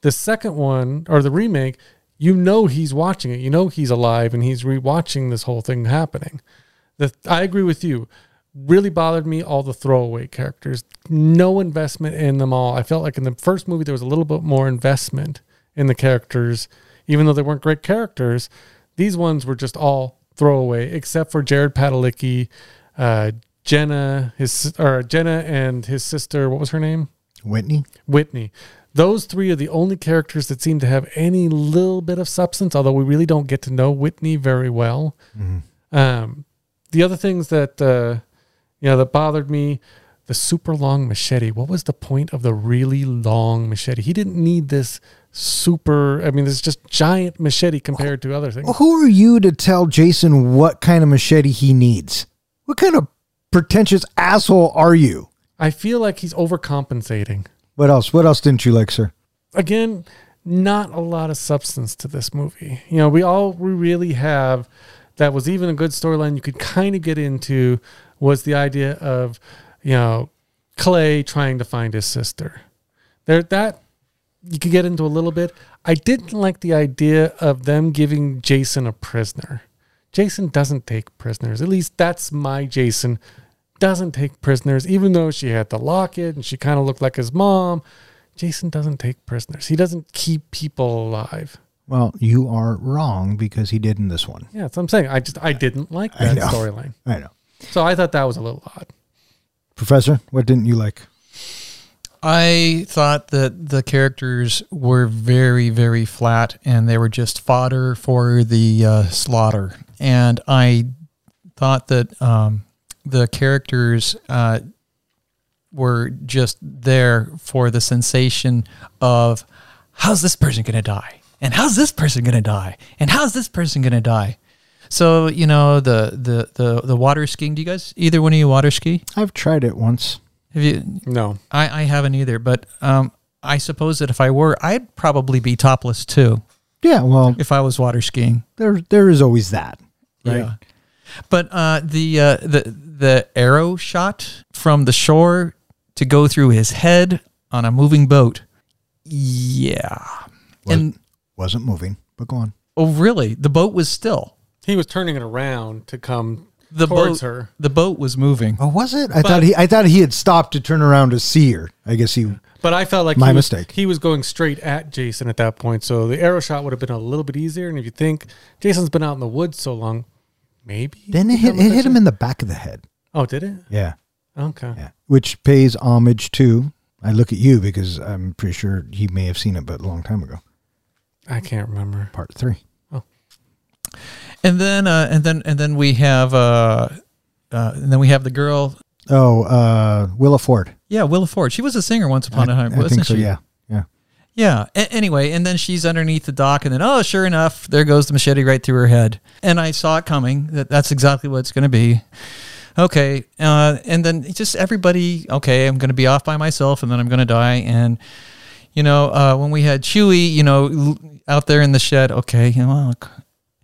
The second one, or the remake, you know he's watching it. You know he's alive and he's rewatching this whole thing happening. The, I agree with you. Really bothered me all the throwaway characters. No investment in them all. I felt like in the first movie there was a little bit more investment in the characters, even though they weren't great characters. These ones were just all throwaway, except for Jared Padalecki, uh, Jenna, his or Jenna and his sister. What was her name? Whitney. Whitney. Those three are the only characters that seem to have any little bit of substance, although we really don't get to know Whitney very well. Um, the other things that uh, you know that bothered me, the super long machete. What was the point of the really long machete? He didn't need this super. I mean, this just giant machete compared to other things. Well, who are you to tell Jason what kind of machete he needs? What kind of pretentious asshole are you? I feel like he's overcompensating. What else? What else didn't you like, sir? again, not a lot of substance to this movie. You know, we all we really have that was even a good storyline you could kind of get into was the idea of, you know, Clay trying to find his sister. There that you could get into a little bit. I didn't like the idea of them giving Jason a prisoner. Jason doesn't take prisoners. At least that's my Jason. Doesn't take prisoners, even though she had the locket and she kind of looked like his mom. Jason doesn't take prisoners. He doesn't keep people alive. Well, you are wrong because he did in this one. Yeah, that's what I'm saying. I just I didn't like that storyline. I know. So I thought that was a little odd. Professor, what didn't you like? I thought that the characters were very, very flat and they were just fodder for the uh, slaughter. And I thought that um, the characters uh, were just there for the sensation of how's this person going to die? And how's this person going to die? And how's this person going to die? So, you know, the, the, the, the water skiing, do you guys, either one of you water ski? I've tried it once. Have you? No. I, I haven't either, but um, I suppose that if I were, I'd probably be topless too. Yeah, well, if I was water skiing, there there is always that, right? Yeah. But uh, the uh, the the arrow shot from the shore to go through his head on a moving boat, yeah, Was, and wasn't moving, but go on. oh really? The boat was still. He was turning it around to come The towards boat, her. the boat was moving. Oh, was it? I But- thought he I thought he had stopped to turn around to see her. I guess he. But I felt like My he was, mistake. He was going straight at Jason at that point, so the arrow shot would have been a little bit easier. And if you think Jason's been out in the woods so long, maybe Then it hit it hit him in the back of the head. Oh, did it? Yeah, Okay. yeah. Which pays homage to. I look at you because I'm pretty sure he may have seen it, but a long time ago. I can't remember. Part three. And then uh, and then and then we have uh, uh, and then we have the girl. Oh, uh, Willa Ford. Yeah, Willa Ford. She was a singer once upon I, a time, wasn't think so. she? Yeah, yeah. Yeah. A- anyway, and then she's underneath the dock, and then oh, sure enough, there goes the machete right through her head. And I saw it coming. That that's exactly what it's going to be. Okay, uh, and then just everybody. Okay, I'm going to be off by myself, and then I'm going to die. And you know, uh, when we had Chewy, you know, out there in the shed. Okay, you know, look,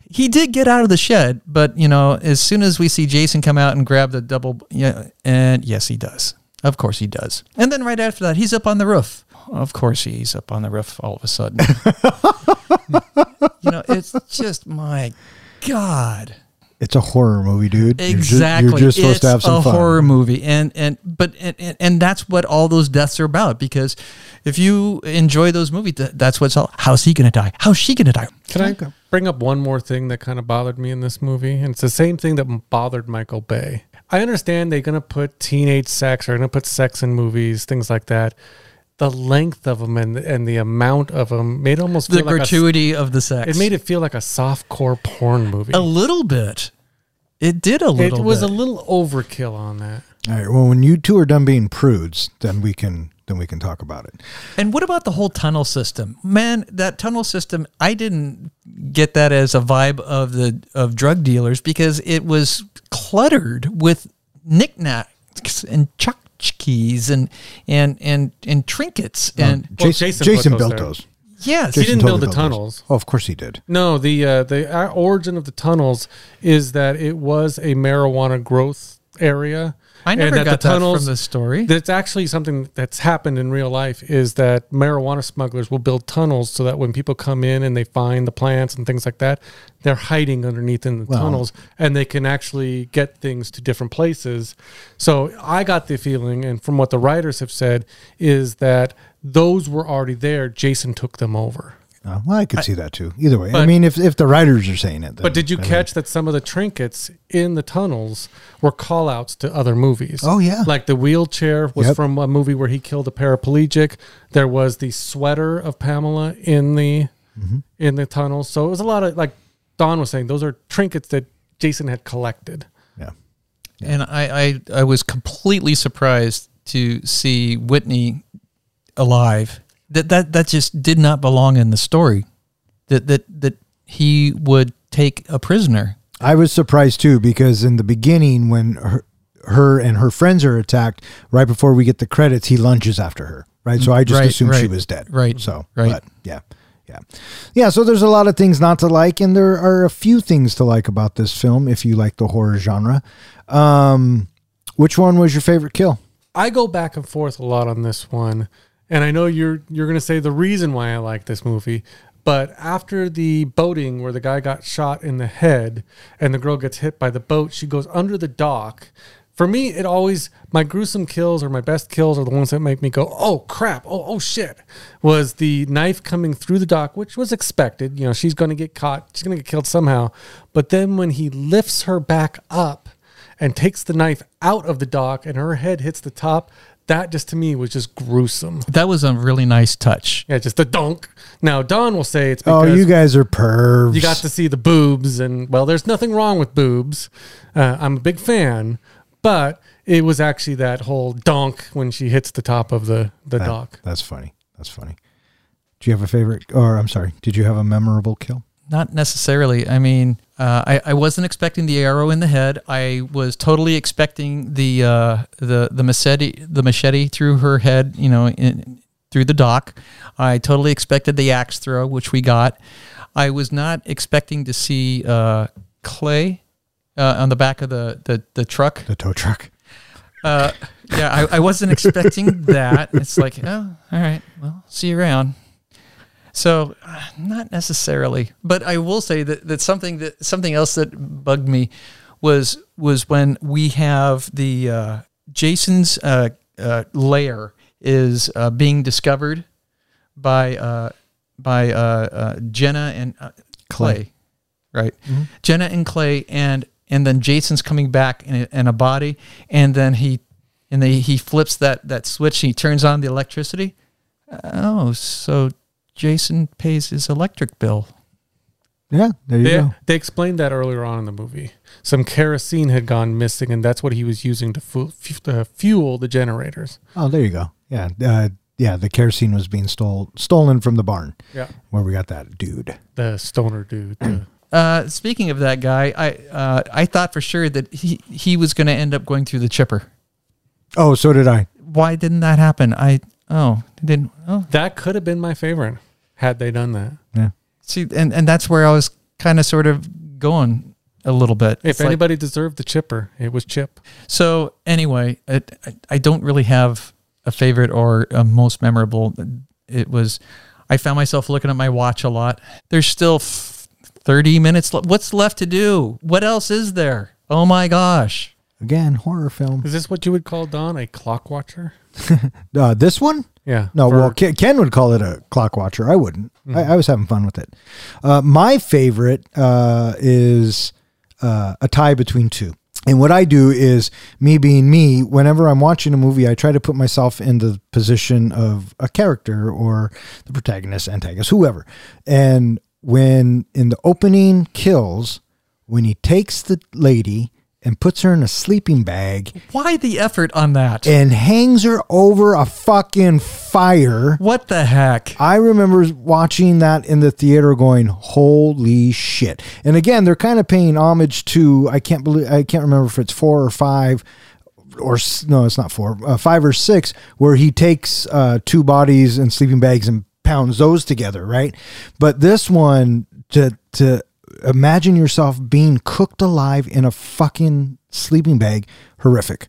he did get out of the shed, but you know, as soon as we see Jason come out and grab the double, yeah, and yes, he does. Of course, he does. And then right after that, he's up on the roof. Of course, he's up on the roof all of a sudden. (laughs) you know, it's just my God. It's a horror movie, dude. You're ju- Exactly. You're just, supposed to have some a fun. horror movie, and and but and, and, and that's what all those deaths are about. Because if you enjoy those movies, that's what's all. How's he gonna die? How's she gonna die? Can I bring up one more thing that kind of bothered me in this movie? And it's the same thing that bothered Michael Bay. I understand they're going to put teenage sex or going to put sex in movies, things like that. The length of them and, and the amount of them made almost The feel like a- gratuity of the sex. it made it feel like a soft core porn movie. a little bit. It did a little. it was bit. a little overkill on that. All right. Well, when you two are done being prudes, then we can then we can talk about it. And what about the whole tunnel system? Man, that tunnel system, I didn't get that as a vibe of the of drug dealers because it was cluttered with knickknacks and tchotchkes and and and and trinkets and Well, Jason, Jason Jason, put those built there. those. yes, He didn't build totally the tunnels. Oh, of course he did. No, the uh, the uh, origin of the tunnels is that it was a marijuana growth area. I never that got the that tunnels- from the story. That's actually something that's happened in real life. Is that marijuana smugglers will build tunnels so that when people come in and they find the plants and things like that, they're hiding underneath in the tunnels, and they can actually get things to different places. So I got the feeling, and from what the writers have said, is that those were already there. Jason took them over. Uh, well, I could see that too. Either way, I mean, if if the writers are saying it, then, But did you I mean- catch that some of the trinkets in the tunnels were callouts to other movies? Oh, yeah. Like the wheelchair was Yep. from a movie where he killed a paraplegic. There was the sweater of Pamela in the Mm-hmm. in the tunnels. So it was a lot of like Don was saying, those are trinkets that Jason had collected. Yeah. And I, I, I was completely surprised to see Whitney alive. That that that just did not belong in the story. That that that he would take a prisoner. I was surprised too because in the beginning, when her, her and her friends are attacked, right before we get the credits, he lunges after her. Right, so I just Right, assumed she was dead. right, So, right. But yeah, yeah, yeah. So there's a lot of things not to like, and there are a few things to like about this film if you like the horror genre. Um, which one was your favorite kill? I go back and forth a lot on this one, and I know you're you're gonna say the reason why I like this movie, but after the boating where the guy got shot in the head and the girl gets hit by the boat, she goes under the dock. For me, it always my gruesome kills or my best kills are the ones that make me go, "Oh crap! Oh oh shit!" Was the knife coming through the dock, which was expected. You know, she's going to get caught. She's going to get killed somehow. But then when he lifts her back up and takes the knife out of the dock and her head hits the top, that just to me was just gruesome. That was a really nice touch. Yeah, just the donk. Now Don will say it's because Oh, you guys are pervs. you got to see the boobs, and well, there's nothing wrong with boobs. Uh, I'm a big fan, but it was actually that whole donk when she hits the top of the the That- dock. That's funny. That's funny. Do you have a favorite? Or I'm sorry, did you have a memorable kill? Not necessarily. I mean, uh, I, I wasn't expecting the arrow in the head. I was totally expecting the uh, the the machete the machete through her head. You know, in, through the dock. I totally expected the axe throw, which we got. I was not expecting to see uh, clay uh, on the back of the the, the truck. The tow truck. Uh, yeah, I, I wasn't expecting that. It's like, oh, all right, well, see you around. So, uh, not necessarily, but I will say that, that something that something else that bugged me was was when we have the uh, Jason's uh, uh, lair is uh, being discovered by uh, by uh, uh, Jenna and uh, Clay, right? Jenna and Clay, and and then Jason's coming back in a, in a body, and then he and they, he flips that that switch, and he turns on the electricity. Oh, so Jason pays his electric bill. Yeah, there you They, go. they explained that earlier on in the movie. Some kerosene had gone missing, and that's what he was using to fu- fu- uh, fuel the generators. Oh, there you go. Yeah, uh, yeah. The kerosene was being stole stolen from the barn. Yeah. where we got that dude. The stoner dude. the- (clears throat) Uh, speaking of that guy, I uh, I thought for sure that he he was going to end up going through the chipper. Oh, so did I. Why didn't that happen? I oh didn't oh that could have been my favorite had they done that. Yeah. see and and that's where I was kind of sort of going a little bit. If It's like- anybody deserved the chipper, it was Chip. So anyway, it, I, I don't really have a favorite or a most memorable. It was, I found myself looking at my watch a lot. There's still f- 30 minutes. left. What's left to do? What else is there? Oh my gosh. Again, horror film. Is this what you would call Don a clock watcher? (laughs) Uh, this one? Yeah. No, for- well, Ken, Ken would call it a clock watcher. I wouldn't. Mhm. I, I was having fun with it. Uh, my favorite uh, is uh, a tie between two. And what I do is, me being me, whenever I'm watching a movie, I try to put myself in the position of a character or the protagonist, antagonist, whoever. And when in the opening kills, when he takes the lady and puts her in a sleeping bag Why the effort on that? and hangs her over a fucking fire. What the heck? I remember watching that in the theater going, holy shit. And again, they're kind of paying homage to, I can't believe, I can't remember if it's four or five or no, it's not four, uh, five or six, where he takes uh, two bodies and sleeping bags and pounds those together, right? But this one, to, to imagine yourself being cooked alive in a fucking sleeping bag, horrific.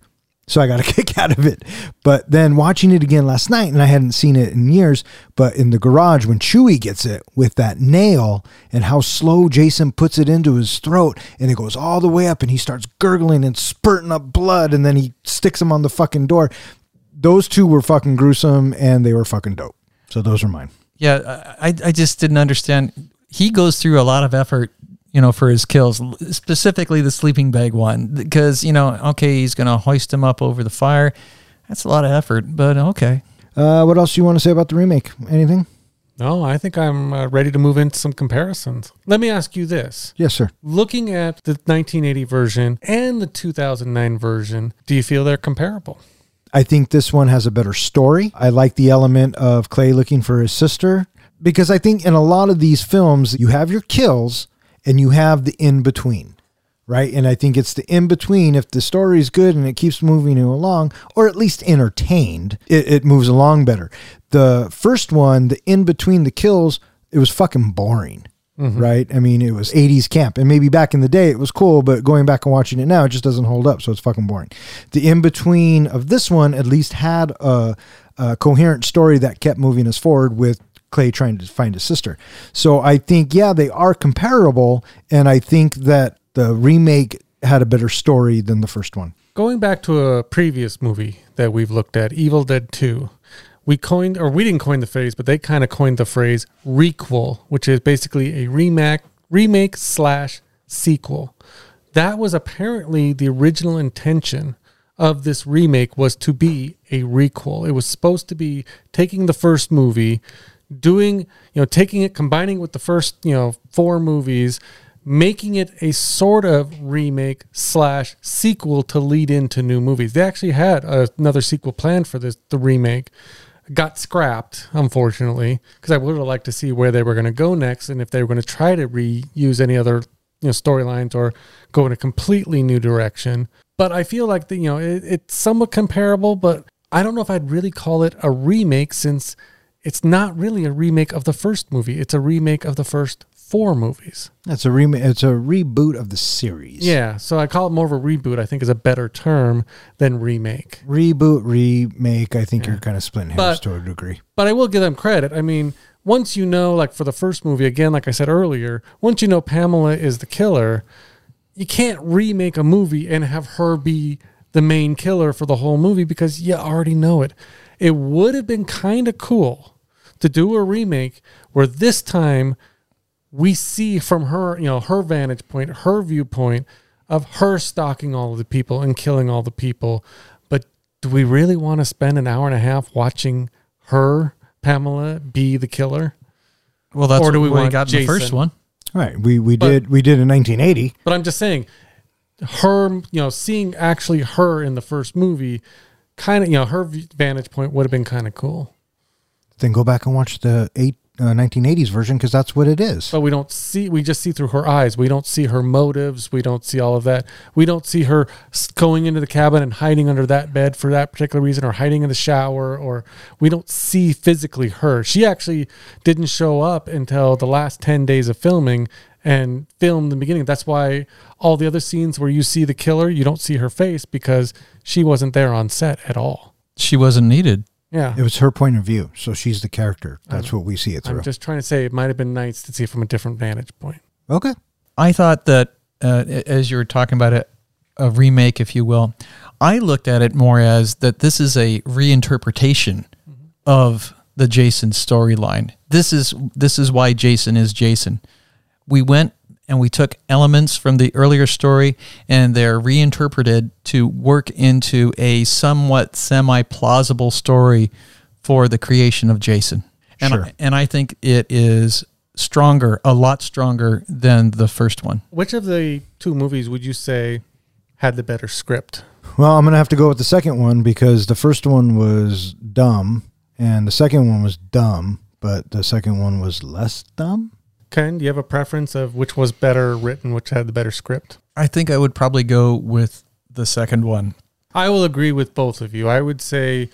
So I got a (laughs) kick out of it. But then watching it again last night, and I hadn't seen it in years, but in the garage when Chewie gets it with that nail and how slow Jason puts it into his throat and it goes all the way up and he starts gurgling and spurting up blood and then he sticks him on the fucking door. Those two were fucking gruesome and they were fucking dope. So those are mine. Yeah, I, I just didn't understand. He goes through a lot of effort, you know, for his kills, specifically the sleeping bag one, because, you know, okay, he's going to hoist him up over the fire. That's a lot of effort, but okay. Uh, what else do you want to say about the remake? Anything? No, I think I'm uh, ready to move into some comparisons. Let me ask you this. Yes, sir. Looking at the 1980 version and the 2009 version, do you feel they're comparable? I think this one has a better story. I like the element of Clay looking for his sister because I think in a lot of these films, you have your kills and you have the in between, right? And I think it's the in between. If the story is good and it keeps moving you along, or at least entertained, it, it moves along better. The first one, the in between the kills, it was fucking boring. Mm-hmm. Right. I mean, it was 80s camp. And maybe back in the day it was cool, but going back and watching it now, it just doesn't hold up. So it's fucking boring. The in between of this one at least had a, a coherent story that kept moving us forward with Clay trying to find his sister. So I think, yeah, they are comparable. And I think that the remake had a better story than the first one. Going back to a previous movie that we've looked at, Evil Dead 2, we coined, or we didn't coin the phrase, but they kind of coined the phrase requel, which is basically a remake, remake slash sequel. That was apparently the original intention of this remake was to be a requel. It was supposed to be taking the first movie, doing, you know, taking it, combining it with the first, you know, four movies, making it a sort of remake slash sequel to lead into new movies. They actually had another sequel planned for this, the remake. Got scrapped, unfortunately, because I would have liked to see where they were going to go next and if they were going to try to reuse any other you know storylines or go in a completely new direction. But I feel like the, you know it, it's somewhat comparable, but I don't know if I'd really call it a remake since it's not really a remake of the first movie. It's a remake of the first four movies. That's a remake. It's a reboot of the series. Yeah, so I call it more of a reboot. I think is a better term than remake. Reboot, remake. I think you're kind of splitting hairs But- to a degree. But I will give them credit. I mean, once you know, like for the first movie, again, like I said earlier, once you know Pamela is the killer, you can't remake a movie and have her be the main killer for the whole movie because you already know it. It would have been kind of cool to do a remake where this time we see from her, you know, her vantage point, her viewpoint of her stalking all of the people and killing all the people. But do we really want to spend an hour and a half watching her, Pamela, be the killer? Well, that's Or do what we we want got in the first one. Right. We we But- did we did in 1980. But I'm just saying, her, you know, seeing actually her in the first movie, kind of, you know, her vantage point would have been kind of cool. Then go back and watch the eight uh, 1980s version because that's what it is. But we don't see, we just see through her eyes. We don't see her motives. We don't see all of that. We don't see her going into the cabin and hiding under that bed for that particular reason or hiding in the shower or we don't see physically her. She actually didn't show up until the last 10 days of filming and filmed the beginning. That's why all the other scenes where you see the killer, you don't see her face because she wasn't there on set at all. She wasn't needed. Yeah. It was her point of view, so she's the character. That's what we see it through. I'm just trying to say it might have been nice to see it from a different vantage point. okay. I thought that uh, as you were talking about it, a remake, if you will, I looked at it more as that this is a reinterpretation of the Jason storyline. This is this is why Jason is Jason. We went and we took elements from the earlier story and they're reinterpreted to work into a somewhat semi-plausible story for the creation of Jason. And Sure. I, and I think it is stronger, a lot stronger than the first one. Which of the two movies would you say had the better script. Well, I'm going to have to go with the second one because the first one was dumb and the second one was dumb, but the second one was less dumb. Ken, do you have a preference of which was better written, which had the better script? I think I would probably go with the second one. I will agree with both of you. I would say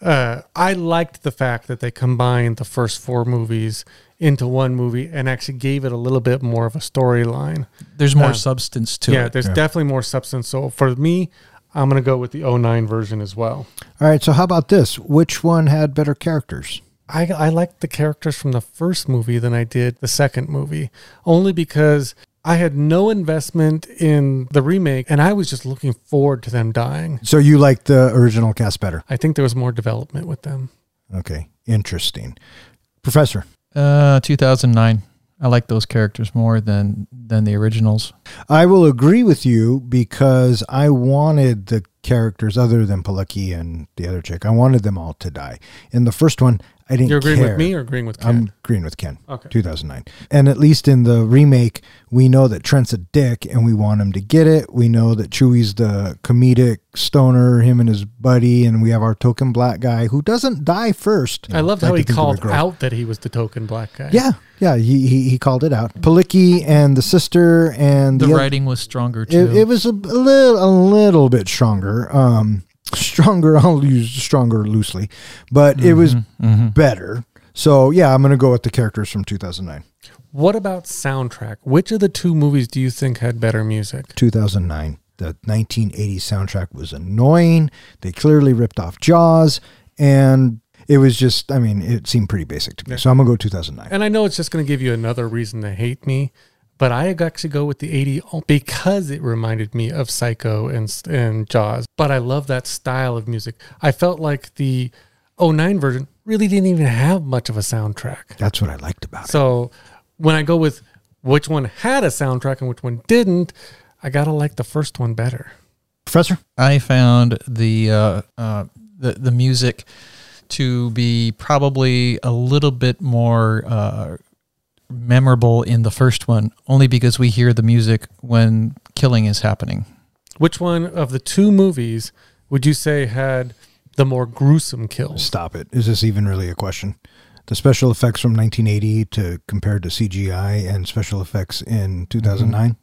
uh, I liked the fact that they combined the first four movies into one movie and actually gave it a little bit more of a storyline. There's more Um, substance to it. yeah, there's definitely more substance. So for me, I'm going to go with the 09 version as well. All right, so how about this? Which one had better characters? I, I liked the characters from the first movie than I did the second movie, only because I had no investment in the remake and I was just looking forward to them dying. So you like the original cast better? I think there was more development with them. Okay, interesting. Professor, Uh, 2009. I like those characters more than than the originals. I will agree with you because I wanted the characters other than Palecki and the other chick. I wanted them all to die. In the first one, I didn't. You're agreeing care. with me or agreeing with Ken? I'm agreeing with Ken. Okay. 2009. And at least in the remake, we know that Trent's a dick and we want him to get it. We know that Chewie's the comedic stoner, him and his buddy, and we have our token black guy who doesn't die first. I loved Like how he think it called out that he was the token black guy. Yeah, yeah, he, he, he called it out. Palicki and the sister and The other- writing was stronger too. it, it was a, a little a little bit stronger. Um, stronger. (laughs) I'll use stronger loosely, but it was Mm-hmm, better. So yeah, I'm gonna go with the characters from 2009. What about soundtrack? Which of the two movies do you think had better music? 2009. The 1980 soundtrack was annoying. They clearly ripped off Jaws, and it was just. I mean, it seemed pretty basic to me. So I'm gonna go 2009. And I know it's just going to give you another reason to hate me, but I actually go with the 80 because it reminded me of Psycho and and Jaws. But I love that style of music. I felt like the 09 version really didn't even have much of a soundtrack. That's what I liked about it. So when I go with which one had a soundtrack and which one didn't, I got to like the first one better. Professor, I found the uh, uh, the the music to be probably a little bit more uh, memorable in the first one, only because we hear the music when killing is happening. Which one of the two movies would you say had the more gruesome kills? stop it. Is this even really a question? The special effects from 1980 to compared to CGI and special effects in 2009.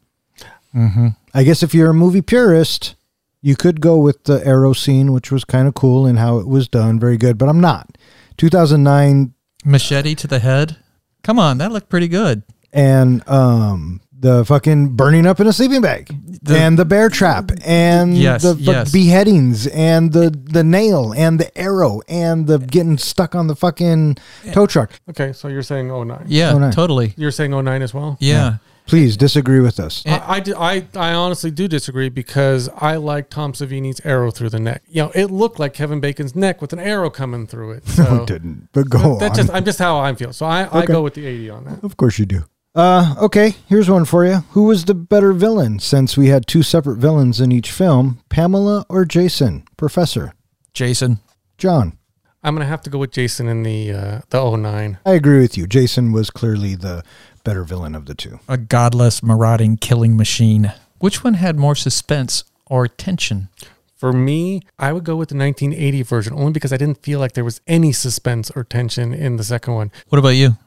Mm-hmm. I guess if you're a movie purist, you could go with the arrow scene, which was kind of cool and how it was done, very good. But I'm not. 2009 Machete to the head. Come on, that looked pretty good. and um the fucking burning up in a sleeping bag The- and the bear trap and Yes, the fuck yes. beheadings and the the nail and the arrow and the getting stuck on the fucking tow truck. Okay, so you're saying 09. Yeah, 09. totally. You're saying 09 as well? Yeah. Please disagree with us. I, I, I, I honestly do disagree because I like Tom Savini's arrow through the neck. You know, it looked like Kevin Bacon's neck with an arrow coming through it. So No, it didn't. But go That's on. just I'm just how I feel. So I, I go with the 80 on that. Of course you do. Uh, okay, here's one for you. Who was the better villain since we had two separate villains in each film? Pamela or Jason? Professor. Jason. John. I'm gonna have to go with Jason in the uh, the 09. I agree with you. Jason was clearly the better villain of the two. A godless, marauding, killing machine. Which one had more suspense or tension? For me, I would go with the 1980 version only because I didn't feel like there was any suspense or tension in the second one. What about you?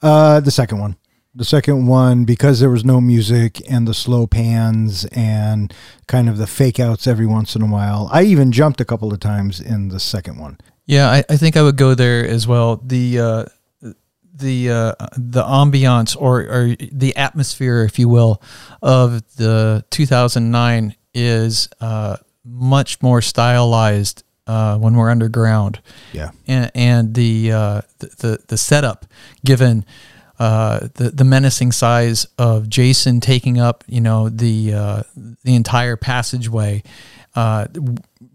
Uh, the second one. The second one, because there was no music and the slow pans and kind of the fake outs every once in a while. I even jumped a couple of times in the second one. Yeah, I, I think I would go there as well. The uh, the uh, the ambiance or, or the atmosphere, if you will, of the 2009 is uh, much more stylized uh, when we're underground. Yeah. and, and the, uh, the the the setup given. Uh, the the menacing size of Jason taking up, you know, the uh, the entire passageway. Uh,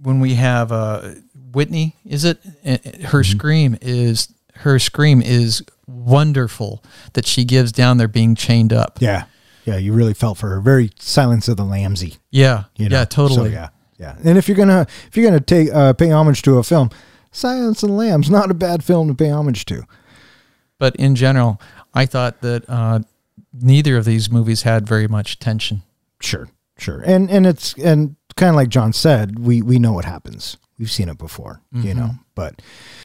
when we have uh, Whitney, is it Uh, her scream is her scream is wonderful that she gives down there being chained up. Yeah. Yeah. You really felt for her. Very Silence of the Lambsy. Yeah, You know? yeah, totally. So, yeah, yeah. And if you're gonna if you're gonna take uh, pay homage to a film, Silence of the Lambs not a bad film to pay homage to. But in general, I thought that uh, neither of these movies had very much tension. Sure, sure. And and it's and kind of like John said, we we know what happens. We've seen it before, you Mhm. know. But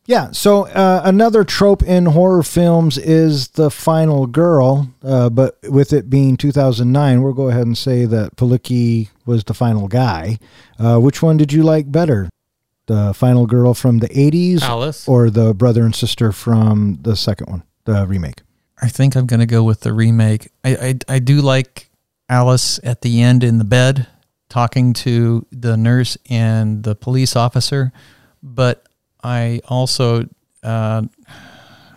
yeah, so uh, another trope in horror films is the final girl. Uh, but with it being 2009, we'll go ahead and say that Palicki was the final guy. Uh, which one did you like better? The final girl from the 80s, Alice. or the brother and sister from the second one, the remake? I think I'm going to go with the remake. I, I I do like Alice at the end in the bed talking to the nurse and the police officer, but I also uh,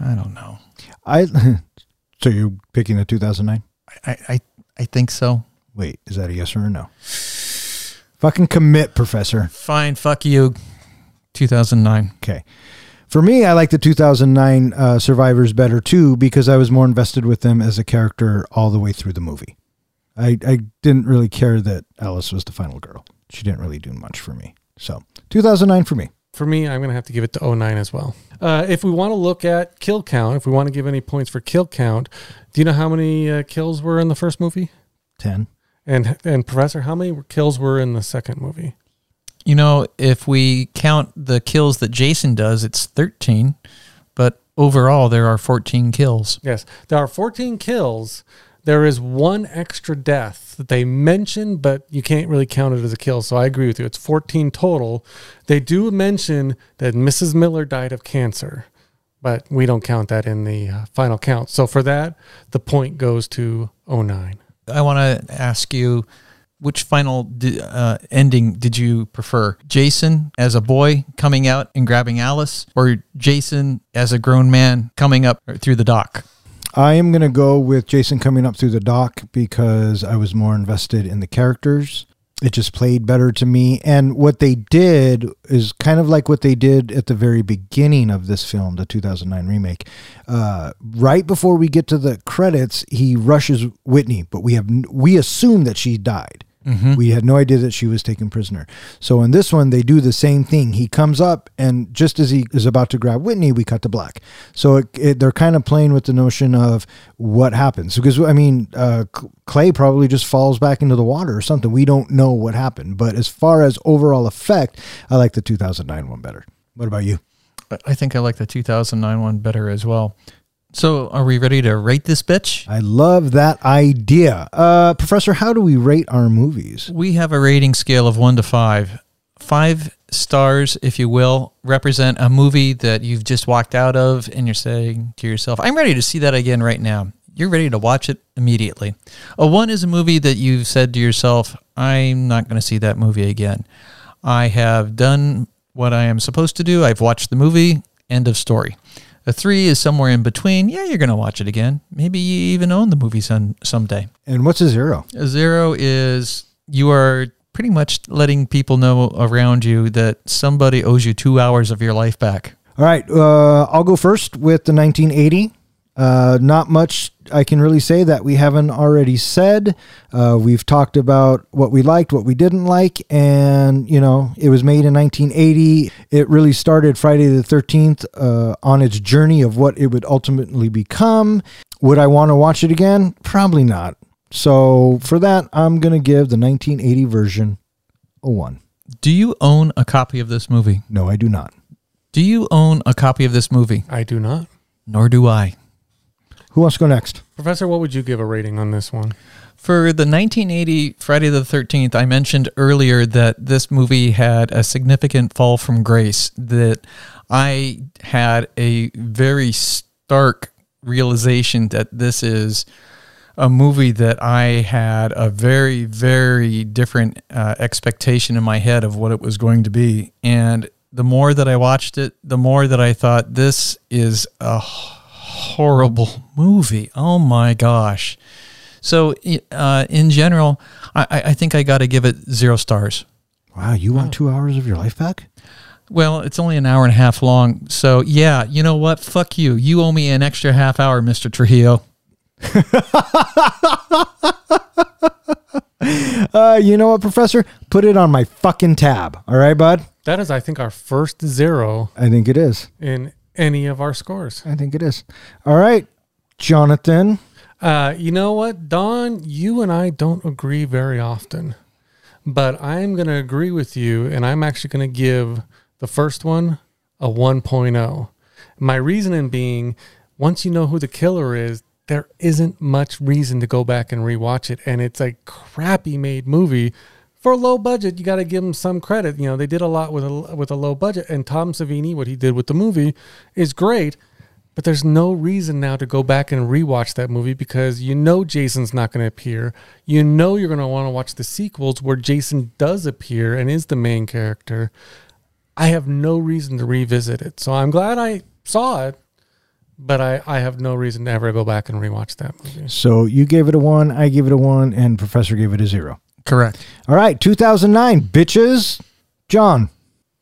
I don't know. I (laughs) so you're picking the 2009? I, I I think so. Wait, is that a yes or a no? Fucking commit, Professor. Fine, fuck you. 2009. Okay. For me, I like the 2009 uh, Survivors better too because I was more invested with them as a character all the way through the movie. I, I didn't really care that Alice was the final girl. She didn't really do much for me. So 2009 for me. For me, I'm going to have to give it to 09 as well. Uh, if we want to look at kill count, if we want to give any points for kill count, do you know how many uh, kills were in the first movie? 10. And and Professor, how many kills were in the second movie? You know, if we count the kills that Jason does, it's 13, but overall there are 14 kills. Yes, there are 14 kills. There is one extra death that they mention, but you can't really count it as a kill. So I agree with you. It's 14 total. They do mention that Mrs. Miller died of cancer, but we don't count that in the uh, final count. So for that, the point goes to 09. I want to ask you which final uh, ending did you prefer? Jason as a boy coming out and grabbing Alice, or Jason as a grown man coming up through the dock? I am going to go with Jason coming up through the dock because I was more invested in the characters. It just played better to me. And what they did is kind of like what they did at the very beginning of this film, the 2009 remake. Uh, right before we get to the credits, he rushes Whitney, but we have we assume that she died. Mhm. We had no idea that she was taken prisoner. So in this one, they do the same thing. He comes up, and just as he is about to grab Whitney, we cut to black. So it, it, they're kind of playing with the notion of what happens. Because, I mean, uh, Clay probably just falls back into the water or something. We don't know what happened. But as far as overall effect, I like the 2009 one better. What about you? I- I think I like the 2009 one better as well. So, are we ready to rate this bitch? I love that idea. Uh, Professor, how do we rate our movies? We have a rating scale of one to five. Five stars, if you will, represent a movie that you've just walked out of and you're saying to yourself, I'm ready to see that again right now. You're ready to watch it immediately. A one is a movie that you've said to yourself, I'm not going to see that movie again. I have done what I am supposed to do. I've watched the movie. End of story. A three is somewhere in between. Yeah, you're going to watch it again. Maybe you even own the movie some, someday. And what's a zero? A zero is you are pretty much letting people know around you that somebody owes you two hours of your life back. All right, uh, I'll go first with the 1980. Uh, not much I can really say that we haven't already said. Uh, we've talked about what we liked, what we didn't like, and you know, it was made in 1980. It really started Friday the 13th uh, on its journey of what it would ultimately become. Would I want to watch it again? Probably not. So for that, I'm gonna give the 1980 version a one. Do you own a copy of this movie? No, I do not. Do you own a copy of this movie? I do not. Nor do I. Who wants to go next? Professor, what would you give a rating on this one? For the 1980 Friday the 13th, I mentioned earlier that this movie had a significant fall from grace, that I had a very stark realization that this is a movie that I had a very, very different uh, expectation in my head of what it was going to be. And the more that I watched it, the more that I thought, this is a horrible movie. Oh my gosh. So, uh, in general, I, I think I got to give it zero stars. Wow, you want two hours of your life back? Well, it's only an hour and a half long. So, yeah, you know what? Fuck you. You owe me an extra half hour, Mr. Trujillo. (laughs) uh, you know what, Professor? Put it on my fucking tab. All right, bud? That is, I think, our first zero I think it is. in any of our scores. I think it is. All right, Jonathan. Uh, you know what, Don? You and I don't agree very often. But I'm going to agree with you, and I'm actually going to give the first one a 1.0. My reasoning being, once you know who the killer is, there isn't much reason to go back and rewatch it. And it's a crappy made movie for a low budget. You got to give them some credit. You know, they did a lot with a, with a low budget. And Tom Savini, what he did with the movie is great. But there's no reason now to go back and rewatch that movie because you know Jason's not going to appear. You know you're going to want to watch the sequels where Jason does appear and is the main character. I have no reason to revisit it. So I'm glad I saw it, but I, I have no reason to ever go back and rewatch that movie. So you gave it a one, I gave it a one, and Professor gave it a zero. Correct. All right, 2009, bitches. John.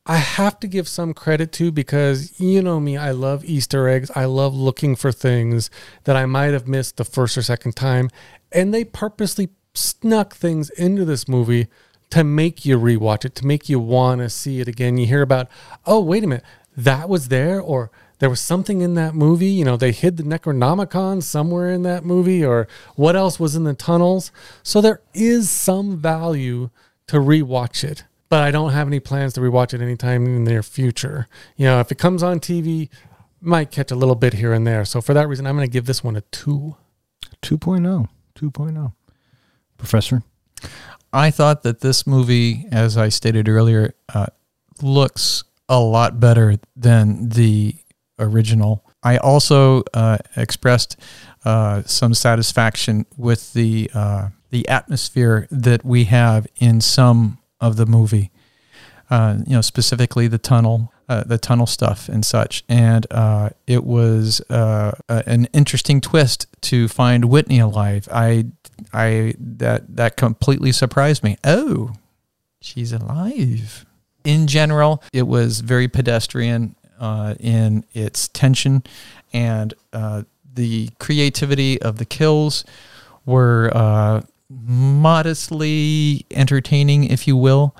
I have to give some credit to because you know me, I love Easter eggs. I love looking for things that I might have missed the first or second time. And they purposely snuck things into this movie to make you rewatch it, to make you want to see it again. You hear about, oh, wait a minute, that was there, or there was something in that movie. You know, they hid the Necronomicon somewhere in that movie, or what else was in the tunnels. So there is some value to rewatch it but I don't have any plans to rewatch it anytime in the near future. You know, if it comes on TV, might catch a little bit here and there. So for that reason, I'm going to give this one a 2. 2.0. 2.0. Professor? I thought that this movie, as I stated earlier, uh, looks a lot better than the original. I also uh, expressed uh, some satisfaction with the uh, the atmosphere that we have in some of the movie. Uh, you know, specifically the tunnel, uh, the tunnel stuff and such. And uh, it was an interesting twist to find Whitney alive. I, I that that completely surprised me. Oh, she's alive. In general, it was very pedestrian uh, in its tension, and uh, the creativity of the kills were modestly entertaining, if you will.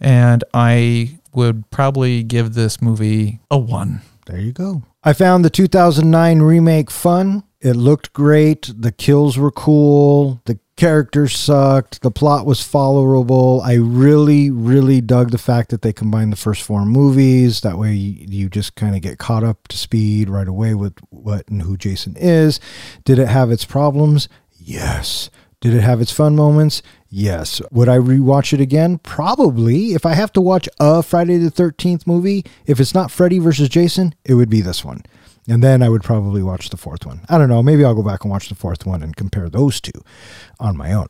And I would probably give this movie a one. There you go. I found the 2009 remake fun. It looked great. The kills were cool. The characters sucked. The plot was followable. I really, really dug the fact that they combined the first four movies. That way, you, you just kind of get caught up to speed right away with what and who Jason is. Did it have its problems? Yes. Did it have its fun moments? Yes. Would I rewatch it again? Probably. If I have to watch a Friday the 13th movie, if it's not Freddy versus Jason, it would be this one. And then I would probably watch the fourth one. I don't know. Maybe I'll go back and watch the fourth one and compare those two on my own.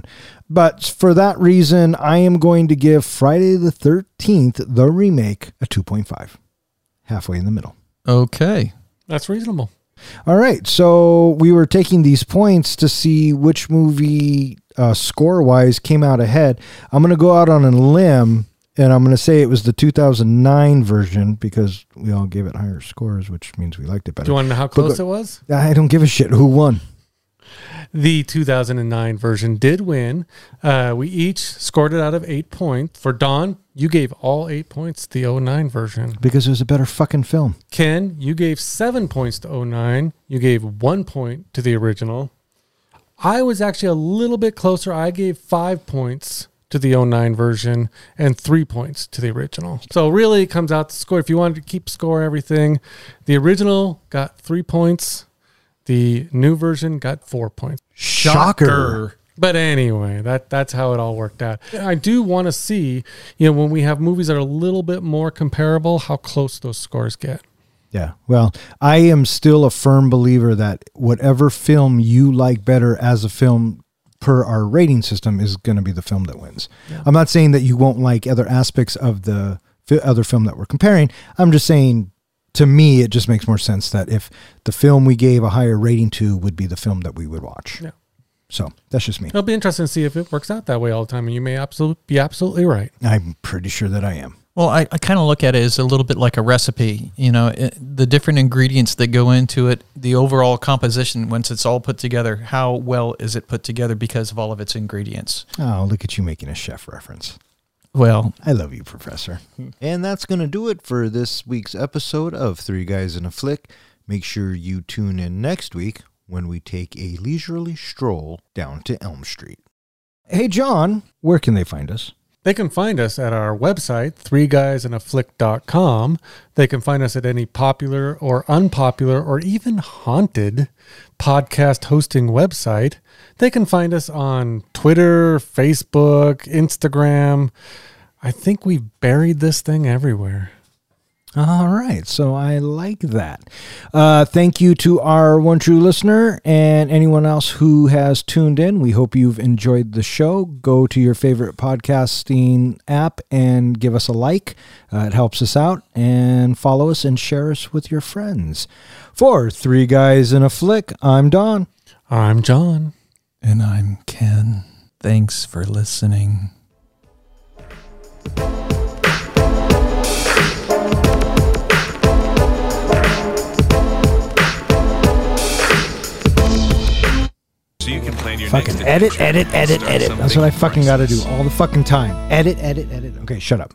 But for that reason, I am going to give Friday the 13th, the remake, a 2.5. Halfway in the middle. Okay. That's reasonable. All right. So we were taking these points to see which movie uh, score wise came out ahead. I'm going to go out on a limb and I'm going to say it was the 2009 version because we all gave it higher scores, which means we liked it better. Do you want to know how close it was? I don't give a shit who won. The 2009 version did win. Uh, we each scored it out of eight points. For Don, you gave all eight points to the 09 version. Because it was a better fucking film. Ken, you gave seven points to 09. You gave one point to the original. I was actually a little bit closer. I gave five points to the 09 version and three points to the original. So really it comes out to score. If you wanted to keep score everything, the original got three points the new version got four points. Shocker. But anyway, that that's how it all worked out. I do want to see, you know, when we have movies that are a little bit more comparable, how close those scores get. Yeah. Well, I am still a firm believer that whatever film you like better as a film per our rating system is going to be the film that wins. Yeah. I'm not saying that you won't like other aspects of the other film that we're comparing. I'm just saying to me, it just makes more sense that if the film we gave a higher rating to would be the film that we would watch. Yeah. So that's just me. It'll be interesting to see if it works out that way all the time. And you may absolutely be absolutely right. I'm pretty sure that I am. Well, I, I kind of look at it as a little bit like a recipe. You know, it, the different ingredients that go into it, the overall composition, once it's all put together, how well is it put together because of all of its ingredients? Oh, look at you making a chef reference. Well, I love you, Professor. (laughs) And that's going to do it for this week's episode of Three Guys and a Flick. Make sure you tune in next week when we take a leisurely stroll down to Elm Street. Hey, John, where can they find us? They can find us at our website, threeguysandaflick.com. They can find us at any popular or unpopular or even haunted podcast hosting website. They can find us on Twitter, Facebook, Instagram. I think we've buried this thing everywhere. All right, so I like that. Uh, thank you to our one true listener and anyone else who has tuned in. We hope you've enjoyed the show. Go to your favorite podcasting app and give us a like. Uh, it helps us out. And follow us and share us with your friends. For Three Guys and a Flick, I'm Don. I'm John. And I'm Ken. Thanks for listening. Fucking edit, edit, edit, edit. That's what I fucking got to do all the fucking time. Edit, edit, edit. Okay, shut up.